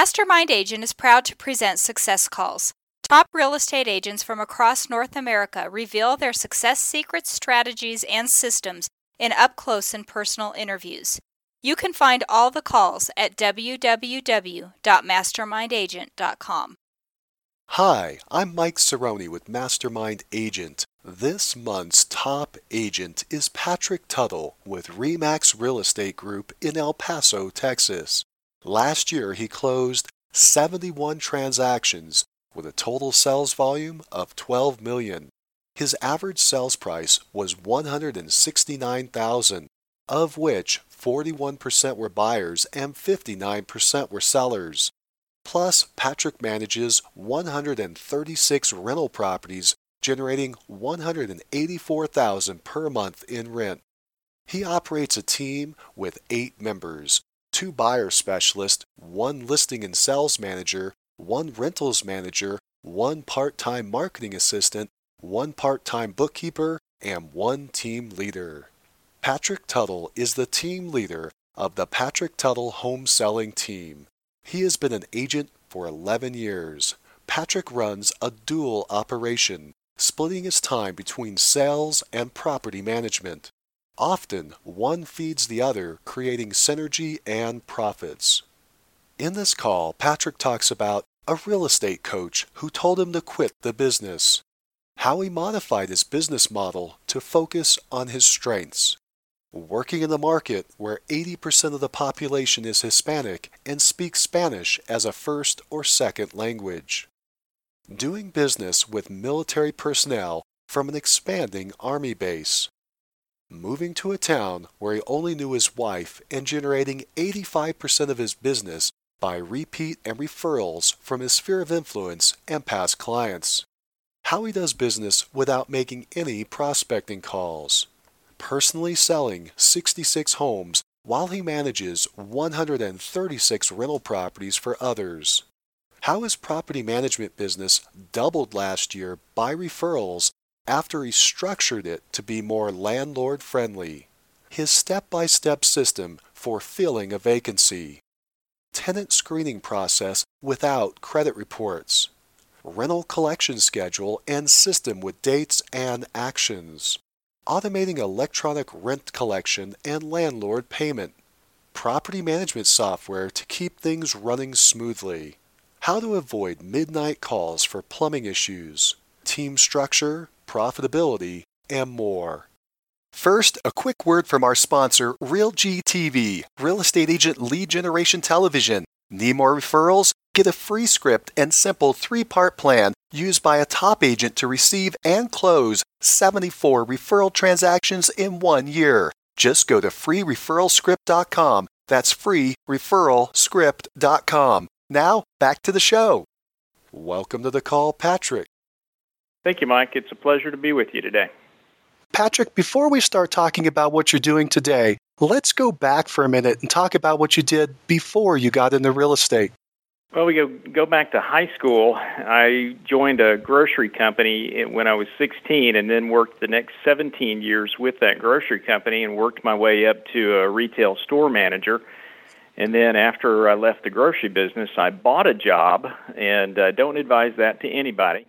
Mastermind Agent is proud to present Success Calls. Top real estate agents from across North America reveal their success secrets, strategies, and systems in up close and personal interviews. You can find all the calls at www.mastermindagent.com. Hi, I'm Mike Cerrone with Mastermind Agent. This month's top agent is Patrick Tuttle with Remax Real Estate Group in El Paso, Texas. Last year, he closed 71 transactions with a total sales volume of 12 million. His average sales price was 169,000, of which 41% were buyers and 59% were sellers. Plus, Patrick manages 136 rental properties, generating 184,000 per month in rent. He operates a team with 8 members, two buyer specialists, one listing and sales manager, one rentals manager, one part-time marketing assistant, one part-time bookkeeper, and one team leader. Patrick Tuttle is the team leader of the Patrick Tuttle Home Selling Team. He has been an agent for 11 years. Patrick runs a dual operation, splitting his time between sales and property management. Often, one feeds the other, creating synergy and profits. In this call, Patrick talks about a real estate coach who told him to quit the business, how he modified his business model to focus on his strengths, working in the market where 80% of the population is Hispanic and speaks Spanish as a first or second language. Doing business with military personnel from an expanding Army base. Moving to a town where he only knew his wife and generating 85% of his business by repeat and referrals from his sphere of influence and past clients. How he does business without making any prospecting calls personally selling 66 homes while he manages 136 rental properties for others. How his property management business doubled last year by referrals after he structured it to be more landlord friendly. His step by step system for filling a vacancy. Tenant screening process without credit reports. Rental collection schedule and system with dates and actions automating electronic rent collection and landlord payment, property management software to keep things running smoothly, how to avoid midnight calls for plumbing issues, team structure, profitability, and more. First, a quick word from our sponsor, RealG TV, Real Estate Agent Lead Generation Television. Need more referrals? Get a free script and simple three part plan used by a top agent to receive and close 74 referral transactions in one year. Just go to freereferralscript.com. That's freereferralscript.com. Now, back to the show. Welcome to the call, Patrick. Thank you, Mike. It's a pleasure to be with you today. Patrick, before we start talking about what you're doing today, let's go back for a minute and talk about what you did before you got into real estate. Well, we go go back to high school. I joined a grocery company when I was 16, and then worked the next 17 years with that grocery company, and worked my way up to a retail store manager. And then after I left the grocery business, I bought a job, and I don't advise that to anybody.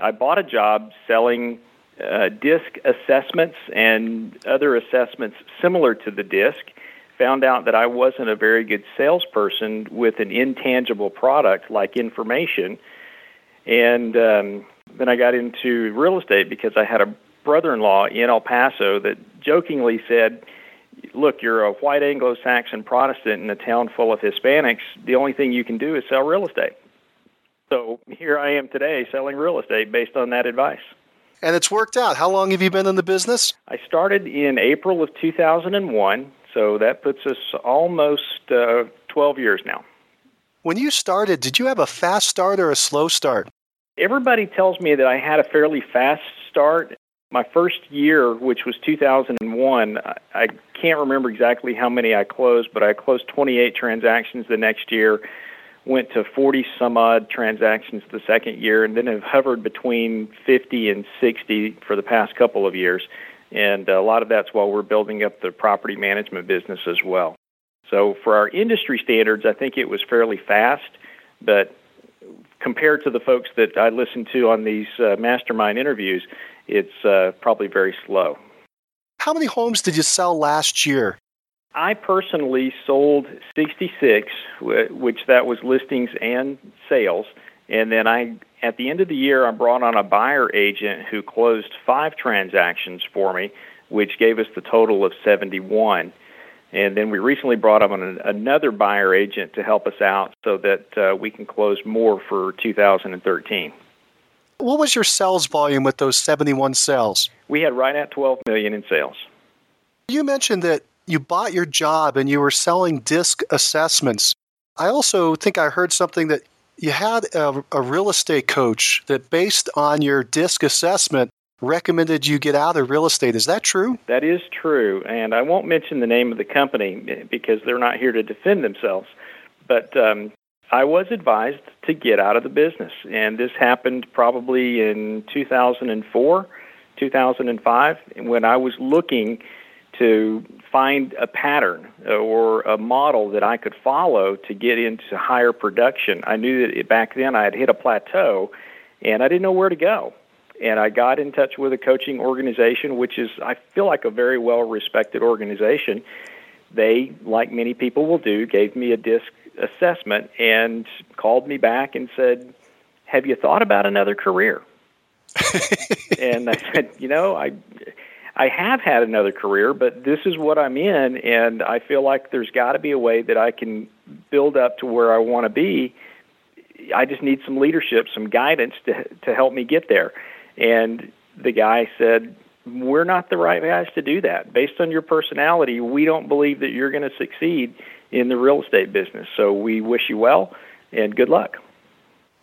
I bought a job selling uh, disc assessments and other assessments similar to the disc found out that I wasn't a very good salesperson with an intangible product like information. And um, then I got into real estate because I had a brother in law in El Paso that jokingly said, Look, you're a white Anglo Saxon Protestant in a town full of Hispanics. The only thing you can do is sell real estate. So here I am today selling real estate based on that advice. And it's worked out. How long have you been in the business? I started in April of 2001 so that puts us almost uh, 12 years now. When you started, did you have a fast start or a slow start? Everybody tells me that I had a fairly fast start. My first year, which was 2001, I can't remember exactly how many I closed, but I closed 28 transactions the next year, went to 40 some odd transactions the second year, and then have hovered between 50 and 60 for the past couple of years and a lot of that's while we're building up the property management business as well. So for our industry standards, I think it was fairly fast, but compared to the folks that I listen to on these uh, mastermind interviews, it's uh, probably very slow. How many homes did you sell last year? I personally sold 66, which that was listings and sales. And then I, at the end of the year, I brought on a buyer agent who closed five transactions for me, which gave us the total of 71. And then we recently brought on an, another buyer agent to help us out so that uh, we can close more for 2013. What was your sales volume with those 71 sales? We had right at 12 million in sales. You mentioned that you bought your job and you were selling disc assessments. I also think I heard something that you had a, a real estate coach that, based on your disc assessment, recommended you get out of real estate. Is that true? That is true. And I won't mention the name of the company because they're not here to defend themselves. But um, I was advised to get out of the business. And this happened probably in 2004, 2005, when I was looking to find a pattern uh, or a model that I could follow to get into higher production. I knew that back then I had hit a plateau and I didn't know where to go. And I got in touch with a coaching organization, which is, I feel like, a very well respected organization. They, like many people will do, gave me a disc assessment and called me back and said, Have you thought about another career? and I said, You know, I I have had another career, but this is what I'm in, and I feel like there's got to be a way that I can build up to where I want to be. I just need some leadership, some guidance to to help me get there. And the guy said, "We're not the right guys to do that. Based on your personality, we don't believe that you're going to succeed in the real estate business. So we wish you well and good luck."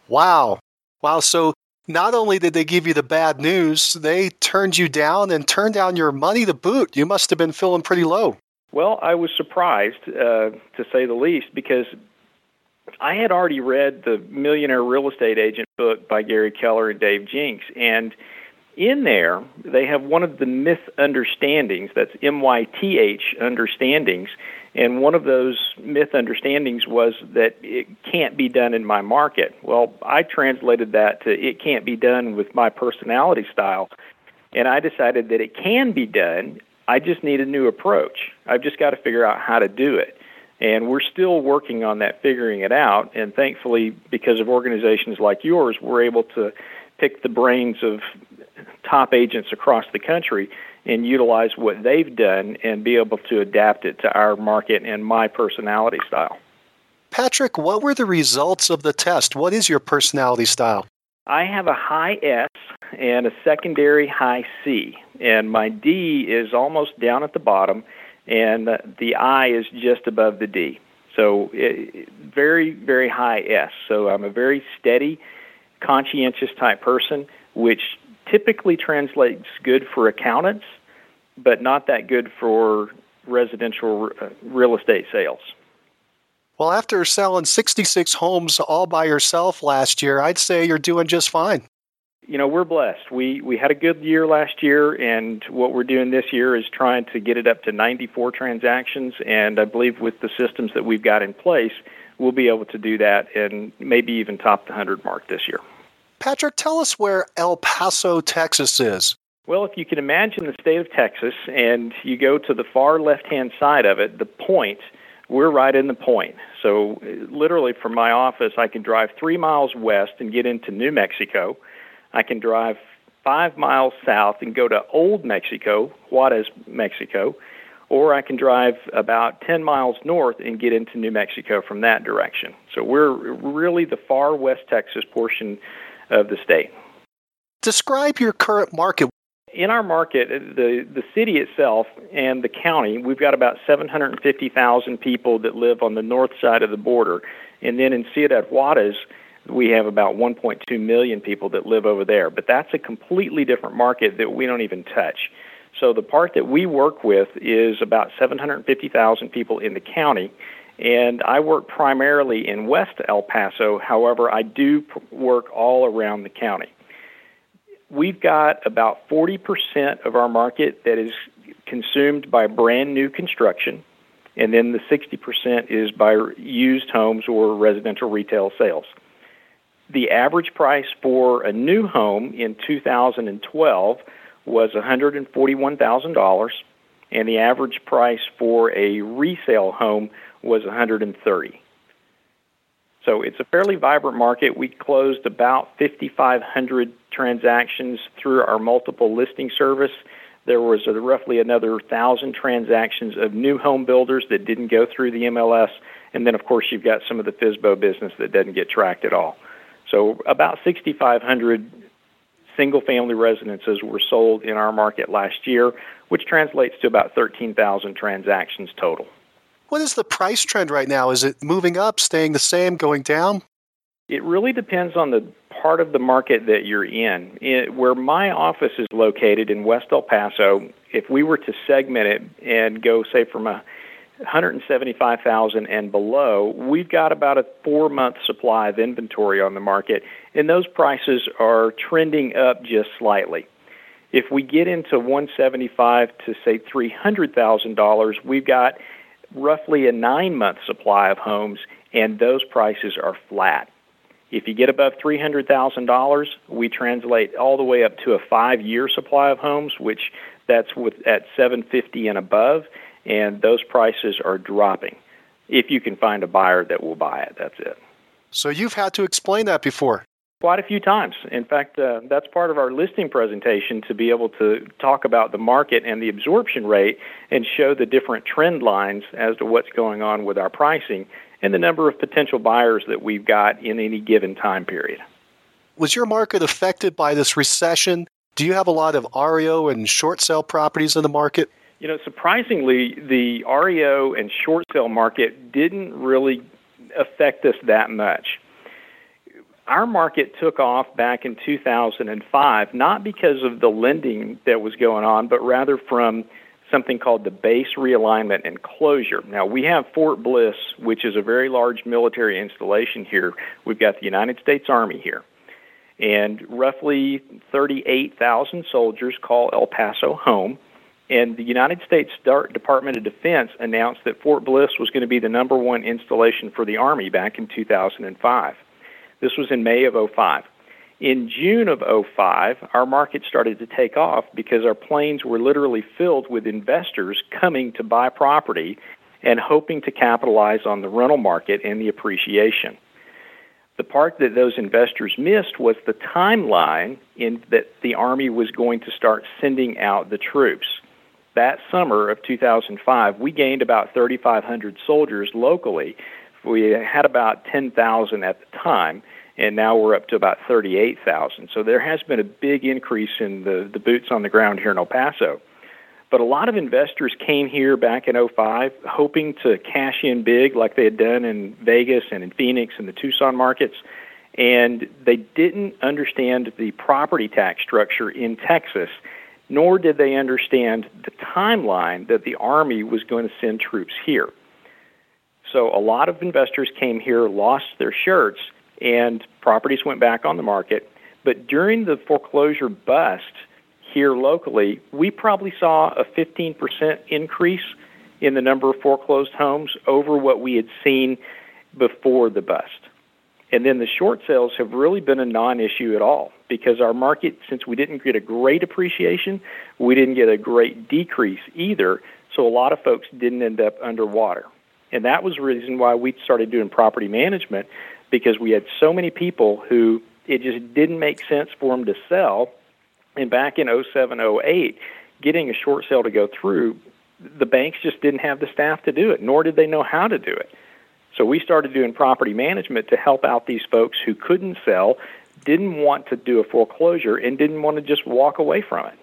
Wow. Wow, so not only did they give you the bad news, they turned you down and turned down your money to boot. You must have been feeling pretty low. Well, I was surprised, uh, to say the least, because I had already read the Millionaire Real Estate Agent book by Gary Keller and Dave Jenks, and in there they have one of the myth understandings that's M Y T H understandings and one of those myth understandings was that it can't be done in my market. Well, I translated that to it can't be done with my personality style. And I decided that it can be done. I just need a new approach. I've just got to figure out how to do it. And we're still working on that, figuring it out. And thankfully, because of organizations like yours, we're able to pick the brains of top agents across the country and utilize what they've done and be able to adapt it to our market and my personality style. Patrick, what were the results of the test? What is your personality style? I have a high S and a secondary high C, and my D is almost down at the bottom, and the I is just above the D. So, it, very, very high S. So, I'm a very steady, conscientious type person, which typically translates good for accountants but not that good for residential uh, real estate sales. Well, after selling 66 homes all by yourself last year, I'd say you're doing just fine. You know, we're blessed. We we had a good year last year and what we're doing this year is trying to get it up to 94 transactions and I believe with the systems that we've got in place, we'll be able to do that and maybe even top the 100 mark this year. Patrick, tell us where El Paso, Texas is. Well, if you can imagine the state of Texas and you go to the far left hand side of it, the point, we're right in the point. So, literally, from my office, I can drive three miles west and get into New Mexico. I can drive five miles south and go to Old Mexico, Juarez, Mexico, or I can drive about 10 miles north and get into New Mexico from that direction. So, we're really the far west Texas portion of the state. Describe your current market in our market, the the city itself and the county, we've got about 750,000 people that live on the north side of the border, and then in Ciudad Juarez, we have about 1.2 million people that live over there. But that's a completely different market that we don't even touch. So the part that we work with is about 750,000 people in the county, and I work primarily in West El Paso. However, I do work all around the county we've got about 40% of our market that is consumed by brand new construction, and then the 60% is by used homes or residential retail sales. The average price for a new home in 2012 was $141,000 and the average price for a resale home was 130. So it's a fairly vibrant market. We closed about 5,500 transactions through our multiple listing service. There was roughly another 1,000 transactions of new home builders that didn't go through the MLS. And then, of course, you've got some of the FSBO business that doesn't get tracked at all. So about 6,500 single family residences were sold in our market last year, which translates to about 13,000 transactions total. What is the price trend right now? Is it moving up, staying the same, going down? It really depends on the part of the market that you're in. It, where my office is located in West El Paso, if we were to segment it and go, say, from a 175,000 and below, we've got about a four month supply of inventory on the market, and those prices are trending up just slightly. If we get into 175 to say $300,000, we've got roughly a nine month supply of homes, and those prices are flat. If you get above $300,000, we translate all the way up to a five year supply of homes, which that's with at 750 and above and those prices are dropping. If you can find a buyer that will buy it, that's it. So you've had to explain that before. Quite a few times. In fact, uh, that's part of our listing presentation to be able to talk about the market and the absorption rate and show the different trend lines as to what's going on with our pricing and the number of potential buyers that we've got in any given time period. Was your market affected by this recession? Do you have a lot of REO and short sale properties in the market? You know, surprisingly, the REO and short sale market didn't really affect us that much. Our market took off back in 2005, not because of the lending that was going on, but rather from something called the base realignment and closure. Now, we have Fort Bliss, which is a very large military installation here. We've got the United States Army here. And roughly 38,000 soldiers call El Paso home. And the United States Department of Defense announced that Fort Bliss was going to be the number one installation for the Army back in 2005. This was in May of 05. In June of 05, our market started to take off because our planes were literally filled with investors coming to buy property and hoping to capitalize on the rental market and the appreciation. The part that those investors missed was the timeline in that the Army was going to start sending out the troops that summer of 2005, we gained about 3,500 soldiers locally. We had about 10,000 at the time, and now we're up to about 38,000. So there has been a big increase in the, the boots on the ground here in El Paso. But a lot of investors came here back in 05 hoping to cash in big like they had done in Vegas and in Phoenix and the Tucson markets. And they didn't understand the property tax structure in Texas nor did they understand the timeline that the Army was going to send troops here. So a lot of investors came here, lost their shirts, and properties went back on the market. But during the foreclosure bust here locally, we probably saw a 15% increase in the number of foreclosed homes over what we had seen before the bust. And then the short sales have really been a non issue at all because our market, since we didn't get a great appreciation, we didn't get a great decrease either. So a lot of folks didn't end up underwater. And that was the reason why we started doing property management because we had so many people who it just didn't make sense for them to sell. And back in 07, 08, getting a short sale to go through, the banks just didn't have the staff to do it, nor did they know how to do it. So we started doing property management to help out these folks who couldn't sell, didn't want to do a foreclosure, and didn't want to just walk away from it.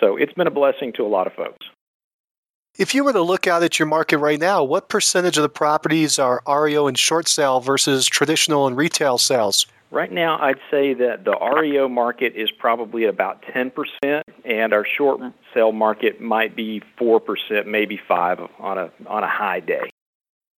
So it's been a blessing to a lot of folks. If you were to look out at your market right now, what percentage of the properties are REO and short sale versus traditional and retail sales? Right now, I'd say that the REO market is probably about 10%, and our short sale market might be 4%, maybe 5 on a on a high day.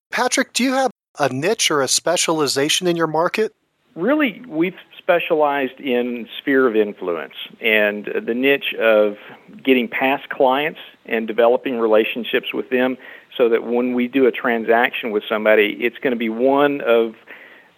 Patrick, do you have a niche or a specialization in your market? Really, we've specialized in sphere of influence and the niche of getting past clients and developing relationships with them so that when we do a transaction with somebody, it's going to be one of,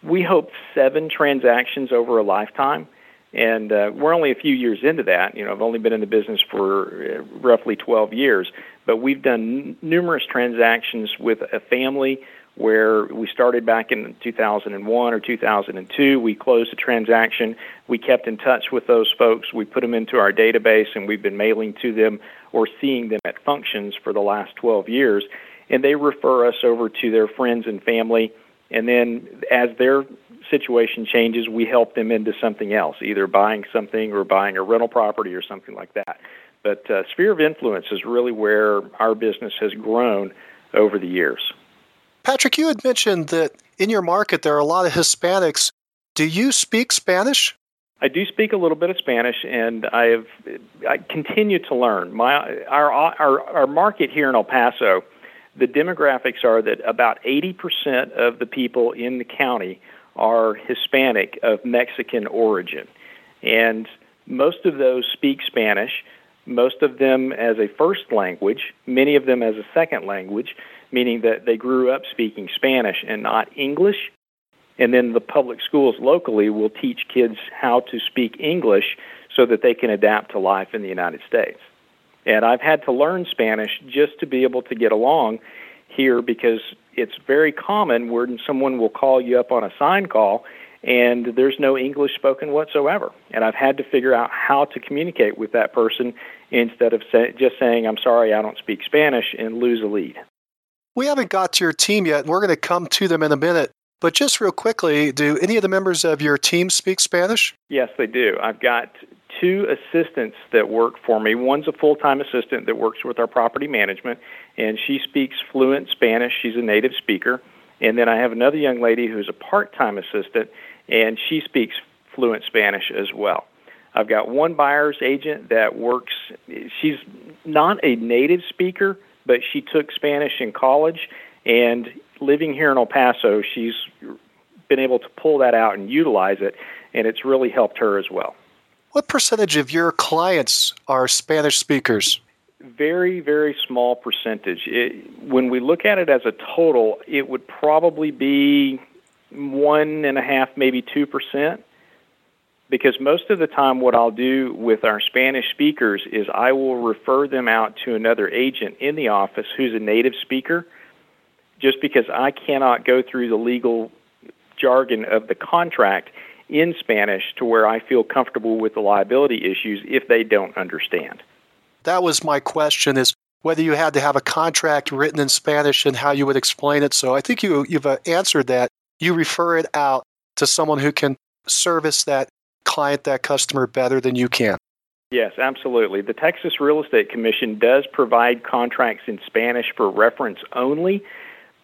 we hope, seven transactions over a lifetime. And uh, we're only a few years into that. You know, I've only been in the business for uh, roughly 12 years, but we've done n- numerous transactions with a family where we started back in 2001 or 2002. We closed a transaction. We kept in touch with those folks. We put them into our database, and we've been mailing to them or seeing them at functions for the last 12 years. And they refer us over to their friends and family. And then as their situation changes, we help them into something else, either buying something or buying a rental property or something like that. But uh, sphere of influence is really where our business has grown over the years. Patrick, you had mentioned that in your market there are a lot of Hispanics. Do you speak Spanish? I do speak a little bit of Spanish, and I have I continue to learn. My our our our market here in El Paso, the demographics are that about 80% of the people in the county are Hispanic of Mexican origin, and most of those speak Spanish. Most of them as a first language, many of them as a second language meaning that they grew up speaking Spanish and not English. And then the public schools locally will teach kids how to speak English so that they can adapt to life in the United States. And I've had to learn Spanish just to be able to get along here because it's very common where someone will call you up on a sign call and there's no English spoken whatsoever. And I've had to figure out how to communicate with that person instead of say, just saying, I'm sorry, I don't speak Spanish, and lose a lead. We haven't got to your team yet, and we're going to come to them in a minute. But just real quickly, do any of the members of your team speak Spanish? Yes, they do. I've got two assistants that work for me. One's a full time assistant that works with our property management, and she speaks fluent Spanish. She's a native speaker. And then I have another young lady who's a part time assistant, and she speaks fluent Spanish as well. I've got one buyer's agent that works, she's not a native speaker, but she took Spanish in college, and living here in El Paso, she's been able to pull that out and utilize it, and it's really helped her as well. What percentage of your clients are Spanish speakers? Very, very small percentage. It, when we look at it as a total, it would probably be one and a half, maybe two percent because most of the time what I'll do with our Spanish speakers is I will refer them out to another agent in the office who's a native speaker just because I cannot go through the legal jargon of the contract in Spanish to where I feel comfortable with the liability issues if they don't understand. That was my question is whether you had to have a contract written in Spanish and how you would explain it. So I think you you've uh, answered that. You refer it out to someone who can service that client, that customer better than you can. Yes, absolutely. The Texas Real Estate Commission does provide contracts in Spanish for reference only,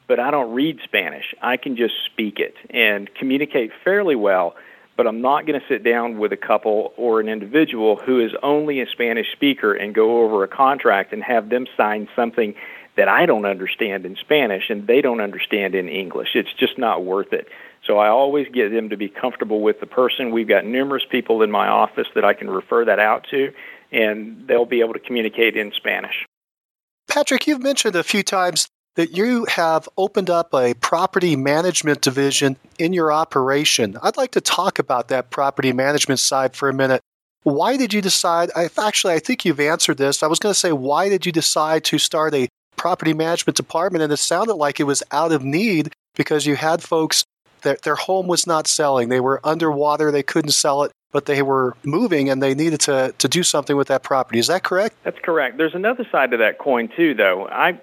but I don't read Spanish. I can just speak it and communicate fairly well, but I'm not going to sit down with a couple or an individual who is only a Spanish speaker and go over a contract and have them sign something that I don't understand in Spanish and they don't understand in English. It's just not worth it. So I always get them to be comfortable with the person. We've got numerous people in my office that I can refer that out to, and they'll be able to communicate in Spanish. Patrick, you've mentioned a few times that you have opened up a property management division in your operation. I'd like to talk about that property management side for a minute. Why did you decide? Actually, I think you've answered this. I was going to say, why did you decide to start a property management department? And it sounded like it was out of need because you had folks their, their home was not selling. They were underwater. They couldn't sell it, but they were moving and they needed to, to do something with that property. Is that correct? That's correct. There's another side to that coin, too, though. I,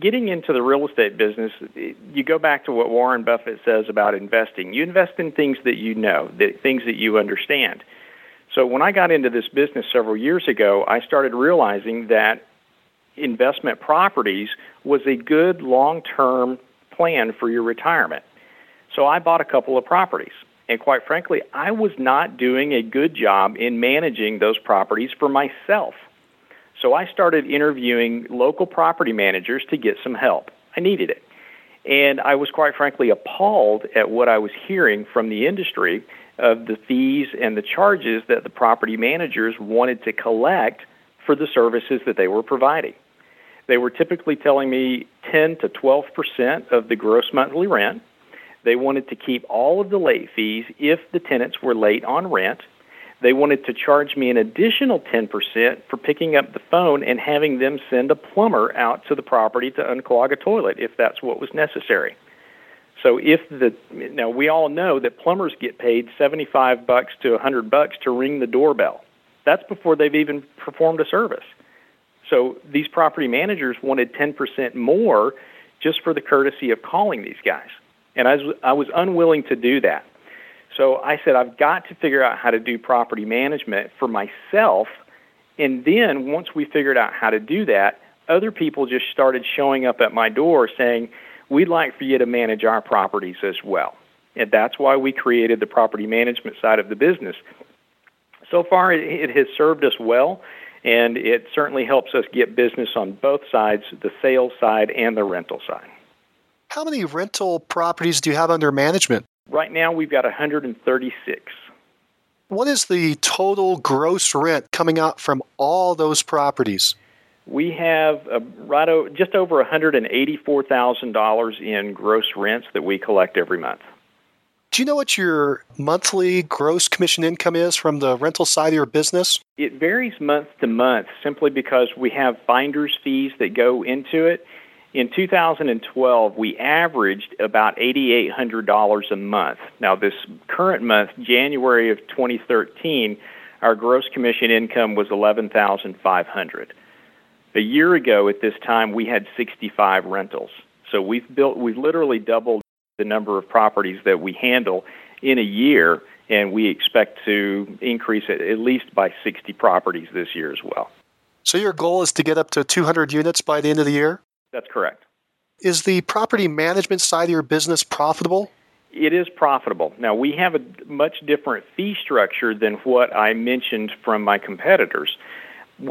getting into the real estate business, you go back to what Warren Buffett says about investing. You invest in things that you know, that, things that you understand. So when I got into this business several years ago, I started realizing that investment properties was a good long term plan for your retirement. So I bought a couple of properties. And quite frankly, I was not doing a good job in managing those properties for myself. So I started interviewing local property managers to get some help. I needed it. And I was quite frankly appalled at what I was hearing from the industry of the fees and the charges that the property managers wanted to collect for the services that they were providing. They were typically telling me 10 to 12 percent of the gross monthly rent. They wanted to keep all of the late fees if the tenants were late on rent. They wanted to charge me an additional 10% for picking up the phone and having them send a plumber out to the property to unclog a toilet if that's what was necessary. So if the now we all know that plumbers get paid 75 bucks to 100 bucks to ring the doorbell. That's before they've even performed a service. So these property managers wanted 10% more just for the courtesy of calling these guys. And I was, I was unwilling to do that. So I said, I've got to figure out how to do property management for myself. And then once we figured out how to do that, other people just started showing up at my door saying, We'd like for you to manage our properties as well. And that's why we created the property management side of the business. So far, it, has served us well and it certainly helps us get business on both sides the sales side and the rental side. How many rental properties do you have under management? Right now, we've got 136. What is the total gross rent coming out from all those properties? We have a, right o- just over $184,000 in gross rents that we collect every month. Do you know what your monthly gross commission income is from the rental side of your business? It varies month to month simply because we have finder's fees that go into it. In 2012, we averaged about $8,800 a month. Now, this current month, January of 2013, our gross commission income was $11,500. A year ago at this time, we had 65 rentals. So we've built, we've literally doubled the number of properties that we handle in a year, and we expect to increase it at least by 60 properties this year as well. So your goal is to get up to 200 units by the end of the year? That's correct. Is the property management side of your business profitable? It is profitable. Now, we have a much different fee structure than what I mentioned from my competitors.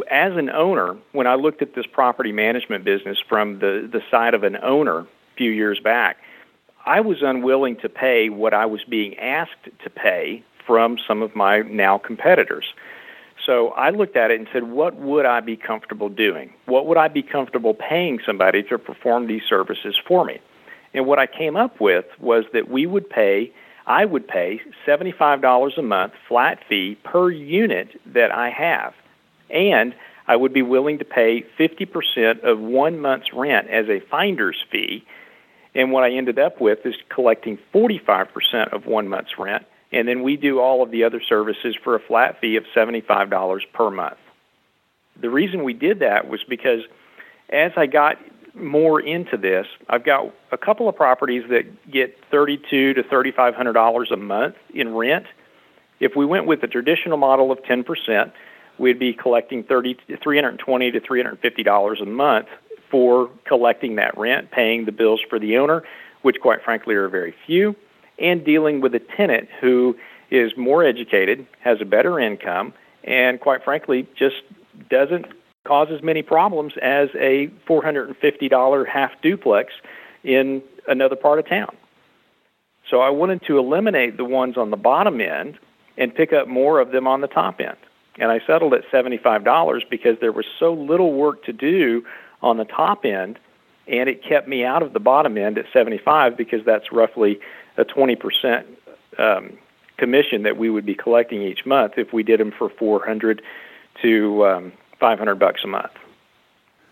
As an owner, when I looked at this property management business from the, the side of an owner a few years back, I was unwilling to pay what I was being asked to pay from some of my now competitors. So I looked at it and said, what would I be comfortable doing? What would I be comfortable paying somebody to perform these services for me? And what I came up with was that we would pay, I would pay $75 a month flat fee per unit that I have. And I would be willing to pay 50% of one month's rent as a finder's fee and what I ended up with is collecting 45% of one month's rent, and then we do all of the other services for a flat fee of $75 per month. The reason we did that was because as I got more into this, I've got a couple of properties that get thirty-two to thirty-five hundred dollars a month in rent. If we went with the traditional model of ten percent, we'd be collecting thirty, three hundred twenty to three hundred fifty dollars a month for collecting that rent, paying the bills for the owner, which quite frankly are very few, and dealing with a tenant who is more educated, has a better income, and quite frankly just doesn't cause as many problems as a $450 half duplex in another part of town. So I wanted to eliminate the ones on the bottom end and pick up more of them on the top end. And I settled at $75 because there was so little work to do on the top end, and it kept me out of the bottom end at 75 because that's roughly a 20% um, commission that we would be collecting each month if we did them for 400 to um, 500 bucks a month.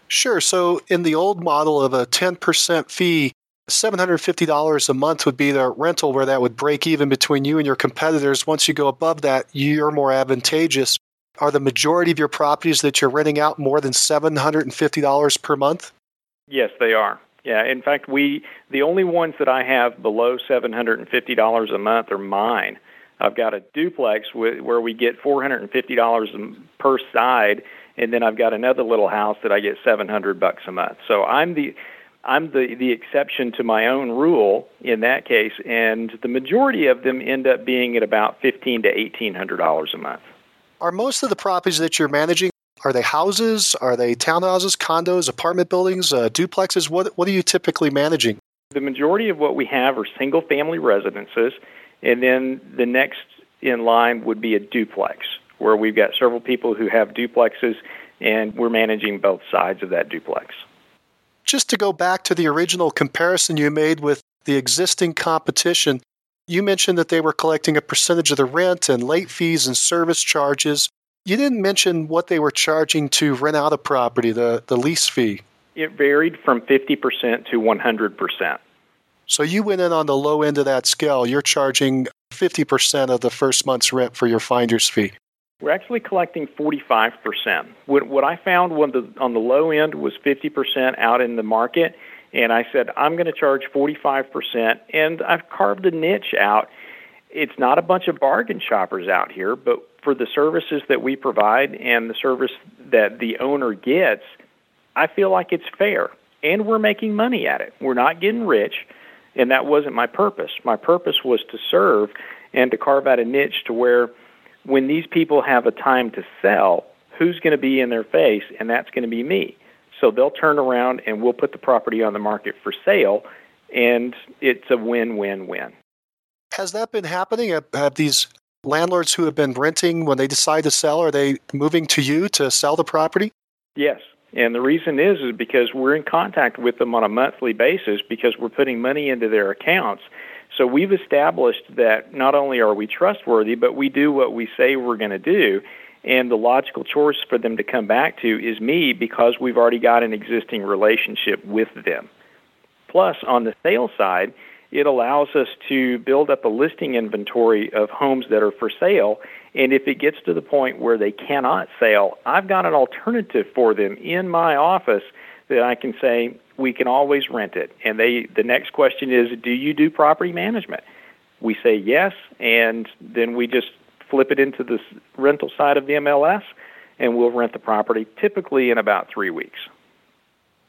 Sure. So in the old model of a 10% fee, $750 a month would be the rental where that would break even between you and your competitors. Once you go above that, you're more advantageous. Are the majority of your properties that you're renting out more than $750 per month? Yes, they are. Yeah, in fact, we the only ones that I have below $750 a month are mine. I've got a duplex with, where we get $450 per side, and then I've got another little house that I get 700 bucks a month. So I'm the I'm the the exception to my own rule in that case, and the majority of them end up being at about fifteen to eighteen hundred dollars a month. Are most of the properties that you're managing are they houses? Are they townhouses, condos, apartment buildings, uh, duplexes? What what are you typically managing? The majority of what we have are single family residences, and then the next in line would be a duplex, where we've got several people who have duplexes and we're managing both sides of that duplex. Just to go back to the original comparison you made with the existing competition, you mentioned that they were collecting a percentage of the rent and late fees and service charges. You didn't mention what they were charging to rent out a property, the, the lease fee. It varied from 50% to 100%. So you went in on the low end of that scale. You're charging 50% of the first month's rent for your finder's fee. We're actually collecting 45%. What, what I found the, on the low end was 50% out in the market, and I said, I'm going to charge 45%, and I've carved a niche out. It's not a bunch of bargain shoppers out here, but for the services that we provide and the service that the owner gets, I feel like it's fair, and we're making money at it. We're not getting rich, and that wasn't my purpose. My purpose was to serve and to carve out a niche to where – when these people have a time to sell, who's going to be in their face? And that's going to be me. So they'll turn around and we'll put the property on the market for sale, and it's a win win win. Has that been happening? Have, these landlords who have been renting, when they decide to sell, are they moving to you to sell the property? Yes. And the reason is is because we're in contact with them on a monthly basis because we're putting money into their accounts so we've established that not only are we trustworthy, but we do what we say we're going to do. And the logical choice for them to come back to is me because we've already got an existing relationship with them. Plus, on the sales side, it allows us to build up a listing inventory of homes that are for sale. And if it gets to the point where they cannot sell, I've got an alternative for them in my office that I can say, we can always rent it. And they the next question is, do you do property management? We say yes, and then we just flip it into the rental side of the MLS, and we'll rent the property typically in about three weeks.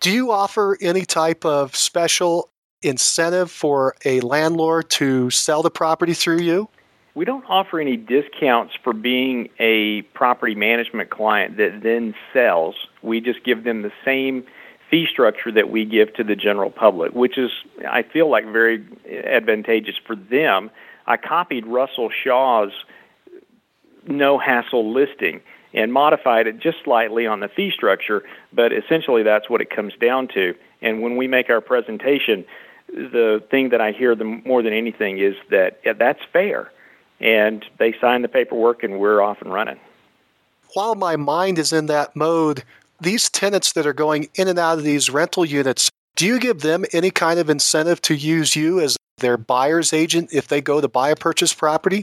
Do you offer any type of special incentive for a landlord to sell the property through you? We don't offer any discounts for being a property management client that then sells. We just give them the same fee structure that we give to the general public, which is, I feel like, very advantageous for them. I copied Russell Shaw's no hassle listing and modified it just slightly on the fee structure, but essentially that's what it comes down to. And when we make our presentation, the thing that I hear the, more than anything is that yeah, that's fair. And they sign the paperwork and we're off and running. While my mind is in that mode, these tenants that are going in and out of these rental units, do you give them any kind of incentive to use you as their buyer's agent if they go to buy a purchase property?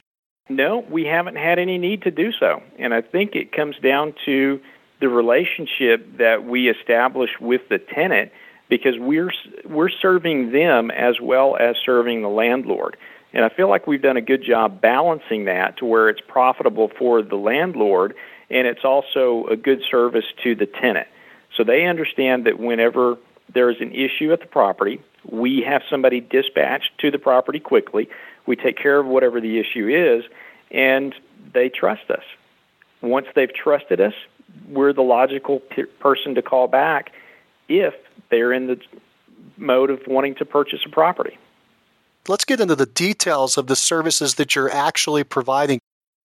No, we haven't had any need to do so. And I think it comes down to the relationship that we establish with the tenant because we're we're serving them as well as serving the landlord. And I feel like we've done a good job balancing that to where it's profitable for the landlord and it's also a good service to the tenant. So they understand that whenever there is an issue at the property, we have somebody dispatched to the property quickly. We take care of whatever the issue is, and they trust us. Once they've trusted us, we're the logical p- person to call back if they're in the mode of wanting to purchase a property. Let's get into the details of the services that you're actually providing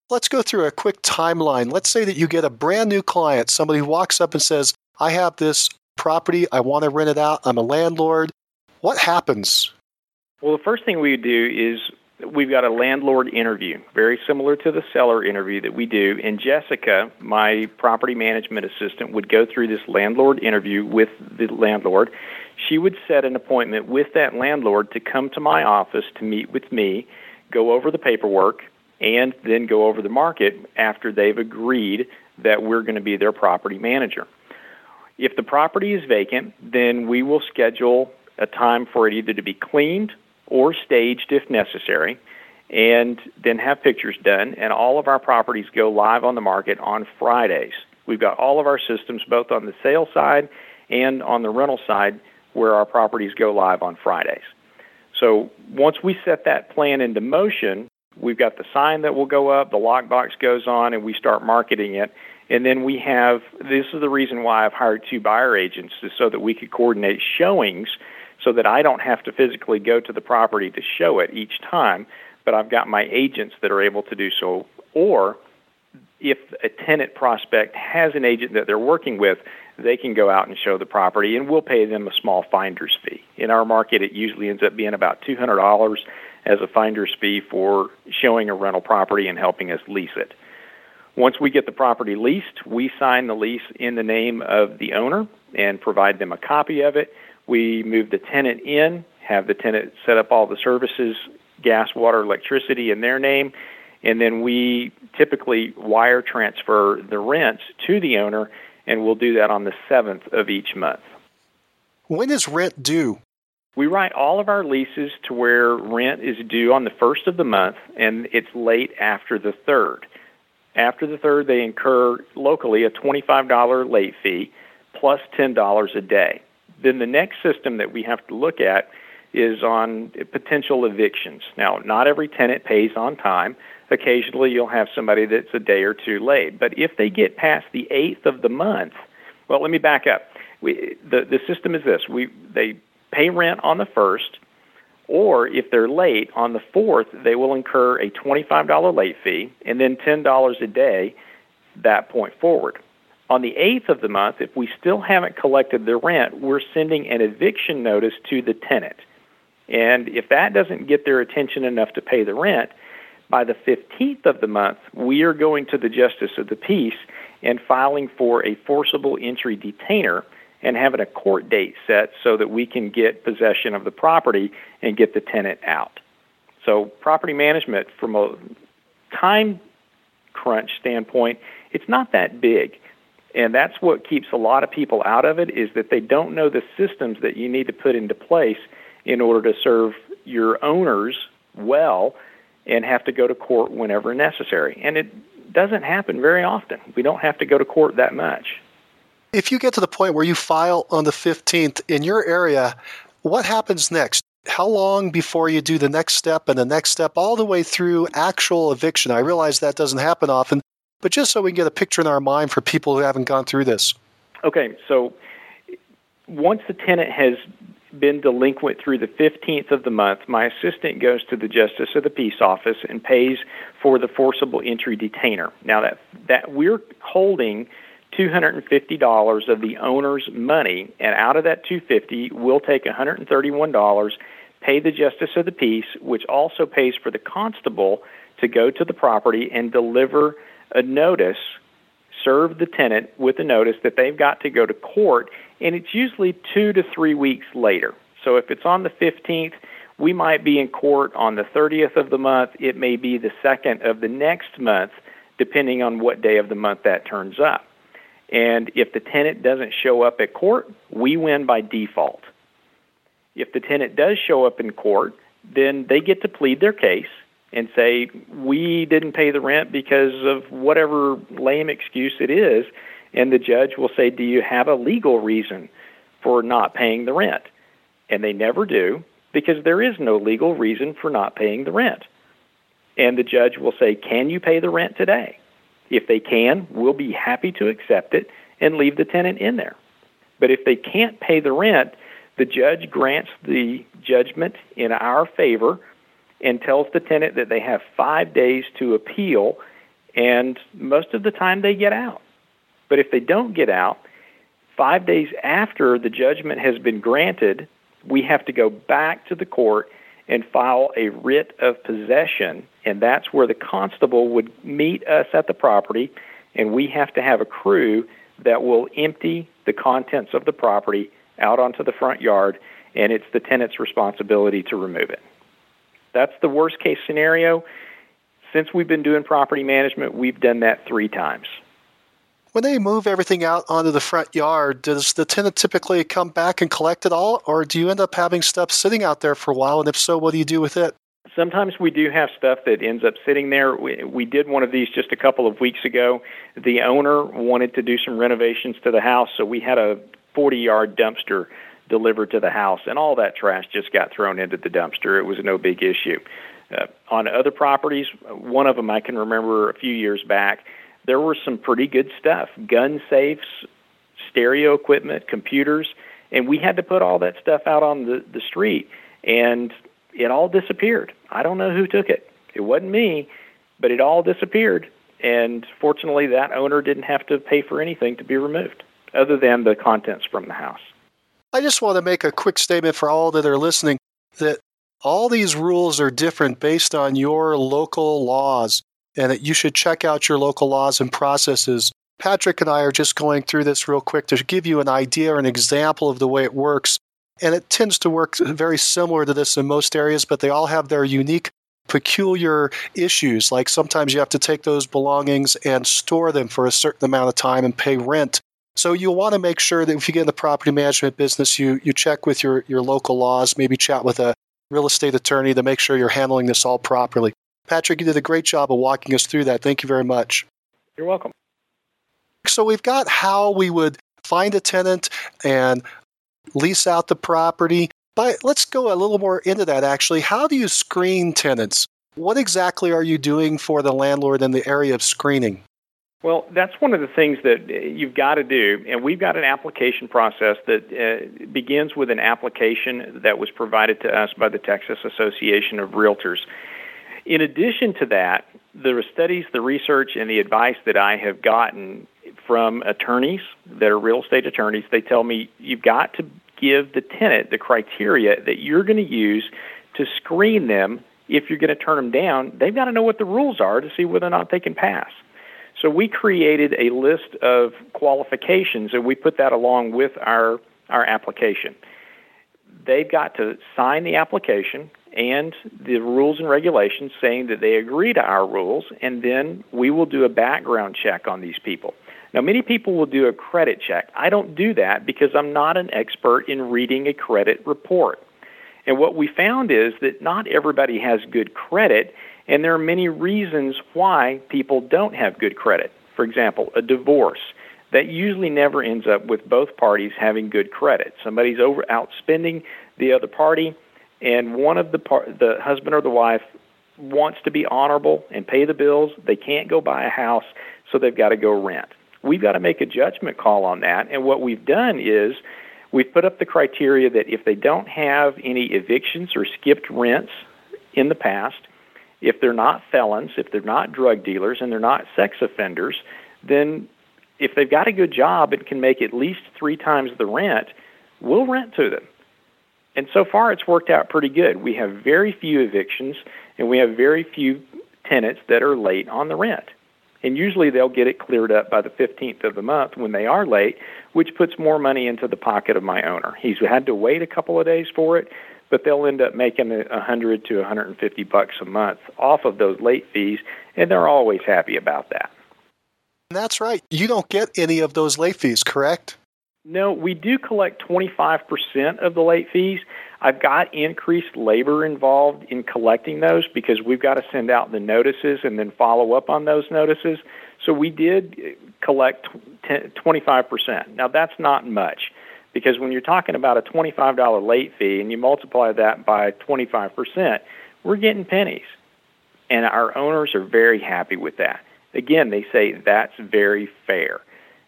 Let's go through a quick timeline. Let's say that you get a brand new client, somebody walks up and says, I have this property, I want to rent it out, I'm a landlord. What happens? Well, the first thing we do is we've got a landlord interview, very similar to the seller interview that we do. And Jessica, my property management assistant, would go through this landlord interview with the landlord. She would set an appointment with that landlord to come to my office to meet with me, go over the paperwork, and then go over the market after they've agreed that we're going to be their property manager. If the property is vacant, then we will schedule a time for it either to be cleaned or staged if necessary, and then have pictures done. And all of our properties go live on the market on Fridays. We've got all of our systems, both on the sale side and on the rental side, where our properties go live on Fridays. So once we set that plan into motion, We've got the sign that will go up, the lockbox goes on, and we start marketing it. And then we have this is the reason why I've hired two buyer agents is so that we could coordinate showings so that I don't have to physically go to the property to show it each time, but I've got my agents that are able to do so. Or if a tenant prospect has an agent that they're working with, they can go out and show the property, and we'll pay them a small finder's fee. In our market, it usually ends up being about $200 as a finder's fee for showing a rental property and helping us lease it. Once we get the property leased, we sign the lease in the name of the owner and provide them a copy of it. We move the tenant in, have the tenant set up all the services gas, water, electricity in their name, and then we typically wire transfer the rents to the owner, and we'll do that on the 7th of each month. When is rent due? We write all of our leases to where rent is due on the first of the month and it's late after the third. After the third, they incur locally a $25 late fee plus $10 a day. Then the next system that we have to look at is on potential evictions. Now, not every tenant pays on time. Occasionally, you'll have somebody that's a day or two late. But if they get past the eighth of the month, well, let me back up. We, the the system is this: we they pay rent on the first, or if they're late on the fourth, they will incur a $25 late fee and then $10 a day that point forward. On the 8th of the month, if we still haven't collected the rent, we're sending an eviction notice to the tenant. And if that doesn't get their attention enough to pay the rent, by the 15th of the month, we are going to the Justice of the Peace and filing for a forcible entry detainer and having a court date set so that we can get possession of the property and get the tenant out. So, property management, from a time crunch standpoint, it's not that big. And that's what keeps a lot of people out of it is that they don't know the systems that you need to put into place in order to serve your owners well and have to go to court whenever necessary. And it doesn't happen very often. We don't have to go to court that much. If you get to the point where you file on the 15th in your area, what happens next? How long before you do the next step and the next step all the way through actual eviction? I realize that doesn't happen often, but just so we can get a picture in our mind for people who haven't gone through this. Okay, so once the tenant has been delinquent through the 15th of the month, my assistant goes to the Justice of the Peace office and pays for the forcible entry detainer. Now that that we're holding $250 of the owner's money, and out of that 250, we'll take $131, pay the justice of the peace, which also pays for the constable to go to the property and deliver a notice, serve the tenant with a notice that they've got to go to court, and it's usually two to three weeks later. So if it's on the 15th, we might be in court on the 30th of the month. It may be the second of the next month, depending on what day of the month that turns up. And if the tenant doesn't show up at court, we win by default. If the tenant does show up in court, then they get to plead their case and say, We didn't pay the rent because of whatever lame excuse it is. And the judge will say, Do you have a legal reason for not paying the rent? And they never do because there is no legal reason for not paying the rent. And the judge will say, Can you pay the rent today? If they can, we'll be happy to accept it and leave the tenant in there. But if they can't pay the rent, the judge grants the judgment in our favor and tells the tenant that they have five days to appeal, and most of the time they get out. But if they don't get out, five days after the judgment has been granted, we have to go back to the court and file a writ of possession, and that's where the constable would meet us at the property, and we have to have a crew that will empty the contents of the property out onto the front yard, and it's the tenant's responsibility to remove it. That's the worst case scenario. Since we've been doing property management, we've done that three times. When they move everything out onto the front yard, does the tenant typically come back and collect it all, or do you end up having stuff sitting out there for a while? And if so, what do you do with it? Sometimes we do have stuff that ends up sitting there. We, we did one of these just a couple of weeks ago. The owner wanted to do some renovations to the house, so we had a 40 yard dumpster delivered to the house, and all that trash just got thrown into the dumpster. It was no big issue. Uh, on other properties, one of them I can remember a few years back, there were some pretty good stuff gun safes, stereo equipment, computers, and we had to put all that stuff out on the, the street, and it all disappeared. I don't know who took it. It wasn't me, but it all disappeared. And fortunately, that owner didn't have to pay for anything to be removed, other than the contents from the house. I just want to make a quick statement for all that are listening that all these rules are different based on your local laws, and that you should check out your local laws and processes. Patrick and I are just going through this real quick to give you an idea or an example of the way it works. And it tends to work very similar to this in most areas, but they all have their unique peculiar issues. Like sometimes you have to take those belongings and store them for a certain amount of time and pay rent. So you'll want to make sure that if you get in the property management business, you, you check with your, your local laws, maybe chat with a real estate attorney to make sure you're handling this all properly. Patrick, you did a great job of walking us through that. Thank you very much. You're welcome. So we've got how we would find a tenant and lease out the property. But let's go a little more into that actually. How do you screen tenants? What exactly are you doing for the landlord in the area of screening? Well, that's one of the things that you've got to do, and we've got an application process that uh, begins with an application that was provided to us by the Texas Association of Realtors. In addition to that, the studies, the research, and the advice that I have gotten from attorneys that are real estate attorneys, they tell me you've got to give the tenant the criteria that you're going to use to screen them if you're going to turn them down. They've got to know what the rules are to see whether or not they can pass. So we created a list of qualifications and we put that along with our, our application. They've got to sign the application and the rules and regulations saying that they agree to our rules, and then we will do a background check on these people. Now, many people will do a credit check. I don't do that because I'm not an expert in reading a credit report. And what we found is that not everybody has good credit, and there are many reasons why people don't have good credit. For example, a divorce. That usually never ends up with both parties having good credit. Somebody's over outspending the other party, and one of the par- the husband or the wife wants to be honorable and pay the bills. They can't go buy a house, so they've got to go rent we've got to make a judgment call on that. And what we've done is we've put up the criteria that if they don't have any evictions or skipped rents in the past, if they're not felons, if they're not drug dealers, and they're not sex offenders, then if they've got a good job and can make at least three times the rent, we'll rent to them. And so far, it's worked out pretty good. We have very few evictions, and we have very few tenants that are late on the rent. And usually they'll get it cleared up by the 15th of the month when they are late, which puts more money into the pocket of my owner. He's had to wait a couple of days for it, but they'll end up making a 100 to 150 bucks a month off of those late fees, and they're always happy about that. That's right. You don't get any of those late fees, correct? No, we do collect 25% of the late fees. I've got increased labor involved in collecting those because we've got to send out the notices and then follow up on those notices. So we did collect 25%. Now, that's not much because when you're talking about a $25 late fee and you multiply that by 25%, we're getting pennies. And our owners are very happy with that. Again, they say that's very fair.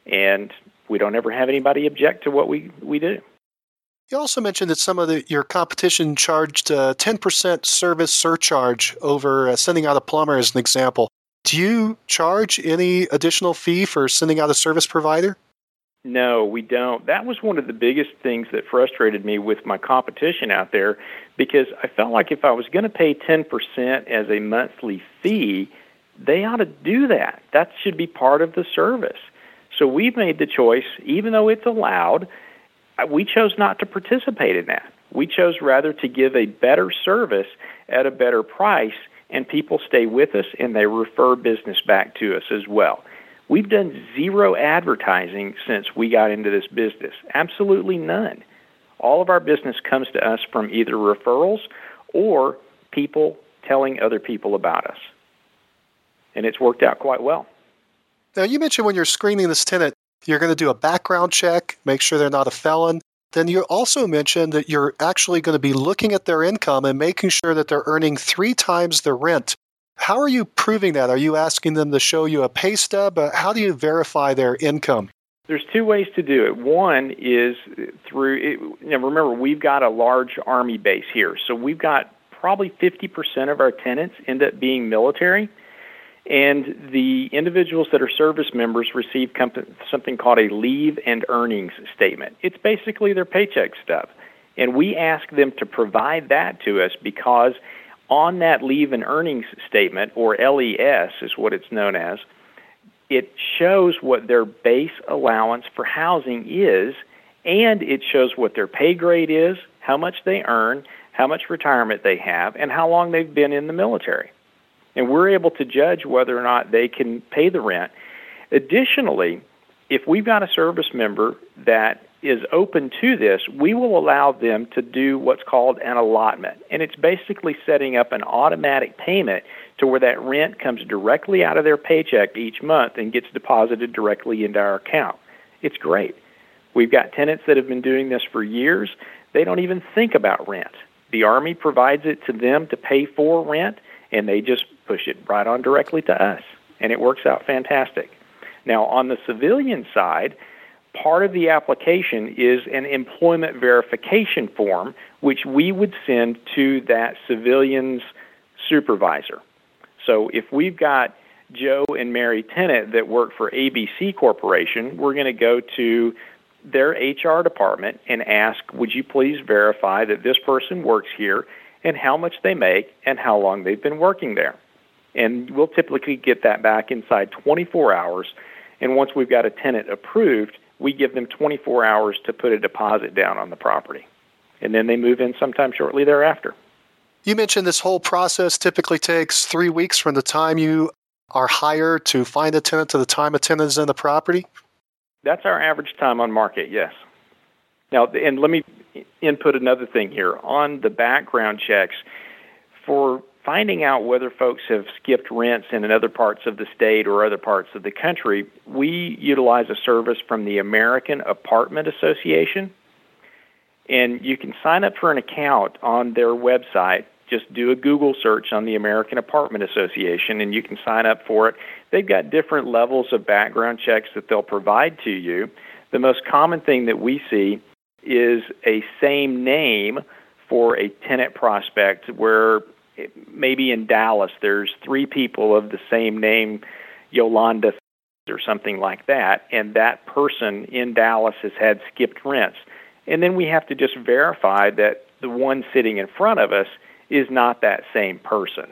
And we don't ever have anybody object to what we, we do. You also mentioned that some of the, your competition charged a 10% service surcharge over uh, sending out a plumber, as an example. Do you charge any additional fee for sending out a service provider? No, we don't. That was one of the biggest things that frustrated me with my competition out there because I felt like if I was going to pay 10% as a monthly fee, they ought to do that. That should be part of the service. So we've made the choice, even though it's allowed, we chose not to participate in that. We chose rather to give a better service at a better price, and people stay with us and they refer business back to us as well. We've done zero advertising since we got into this business, absolutely none. All of our business comes to us from either referrals or people telling other people about us. And it's worked out quite well. Now, you mentioned when you're screening this tenant, you're going to do a background check, make sure they're not a felon. Then you also mentioned that you're actually going to be looking at their income and making sure that they're earning three times the rent. How are you proving that? Are you asking them to show you a pay stub? Uh, how do you verify their income? There's two ways to do it. One is through, it, now remember, we've got a large Army base here, so we've got probably 50% of our tenants end up being military. And the individuals that are service members receive comp- something called a leave and earnings statement. It's basically their paycheck stub. And we ask them to provide that to us because on that leave and earnings statement, or LES is what it's known as, it shows what their base allowance for housing is, and it shows what their pay grade is, how much they earn, how much retirement they have, and how long they've been in the military. And we're able to judge whether or not they can pay the rent. Additionally, if we've got a service member that is open to this, we will allow them to do what's called an allotment. And it's basically setting up an automatic payment to where that rent comes directly out of their paycheck each month and gets deposited directly into our account. It's great. We've got tenants that have been doing this for years. They don't even think about rent. The Army provides it to them to pay for rent, and they just push it right on directly to us. And it works out fantastic. Now, on the civilian side, part of the application is an employment verification form, which we would send to that civilian's supervisor. So if we've got Joe and Mary Tennant that work for ABC Corporation, we're going to go to their HR department and ask, would you please verify that this person works here and how much they make and how long they've been working there? And we'll typically get that back inside 24 hours. And once we've got a tenant approved, we give them 24 hours to put a deposit down on the property. And then they move in sometime shortly thereafter. You mentioned this whole process typically takes three weeks from the time you are hired to find a tenant to the time a tenant is in the property? That's our average time on market, yes. Now, and let me input another thing here. On the background checks, for finding out whether folks have skipped rents in other parts of the state or other parts of the country, we utilize a service from the American Apartment Association. And you can sign up for an account on their website. Just do a Google search on the American Apartment Association and you can sign up for it. They've got different levels of background checks that they'll provide to you. The most common thing that we see is a same name for a tenant prospect where maybe in Dallas there's three people of the same name, Yolanda or something like that, and that person in Dallas has had skipped rents. And then we have to just verify that the one sitting in front of us is not that same person.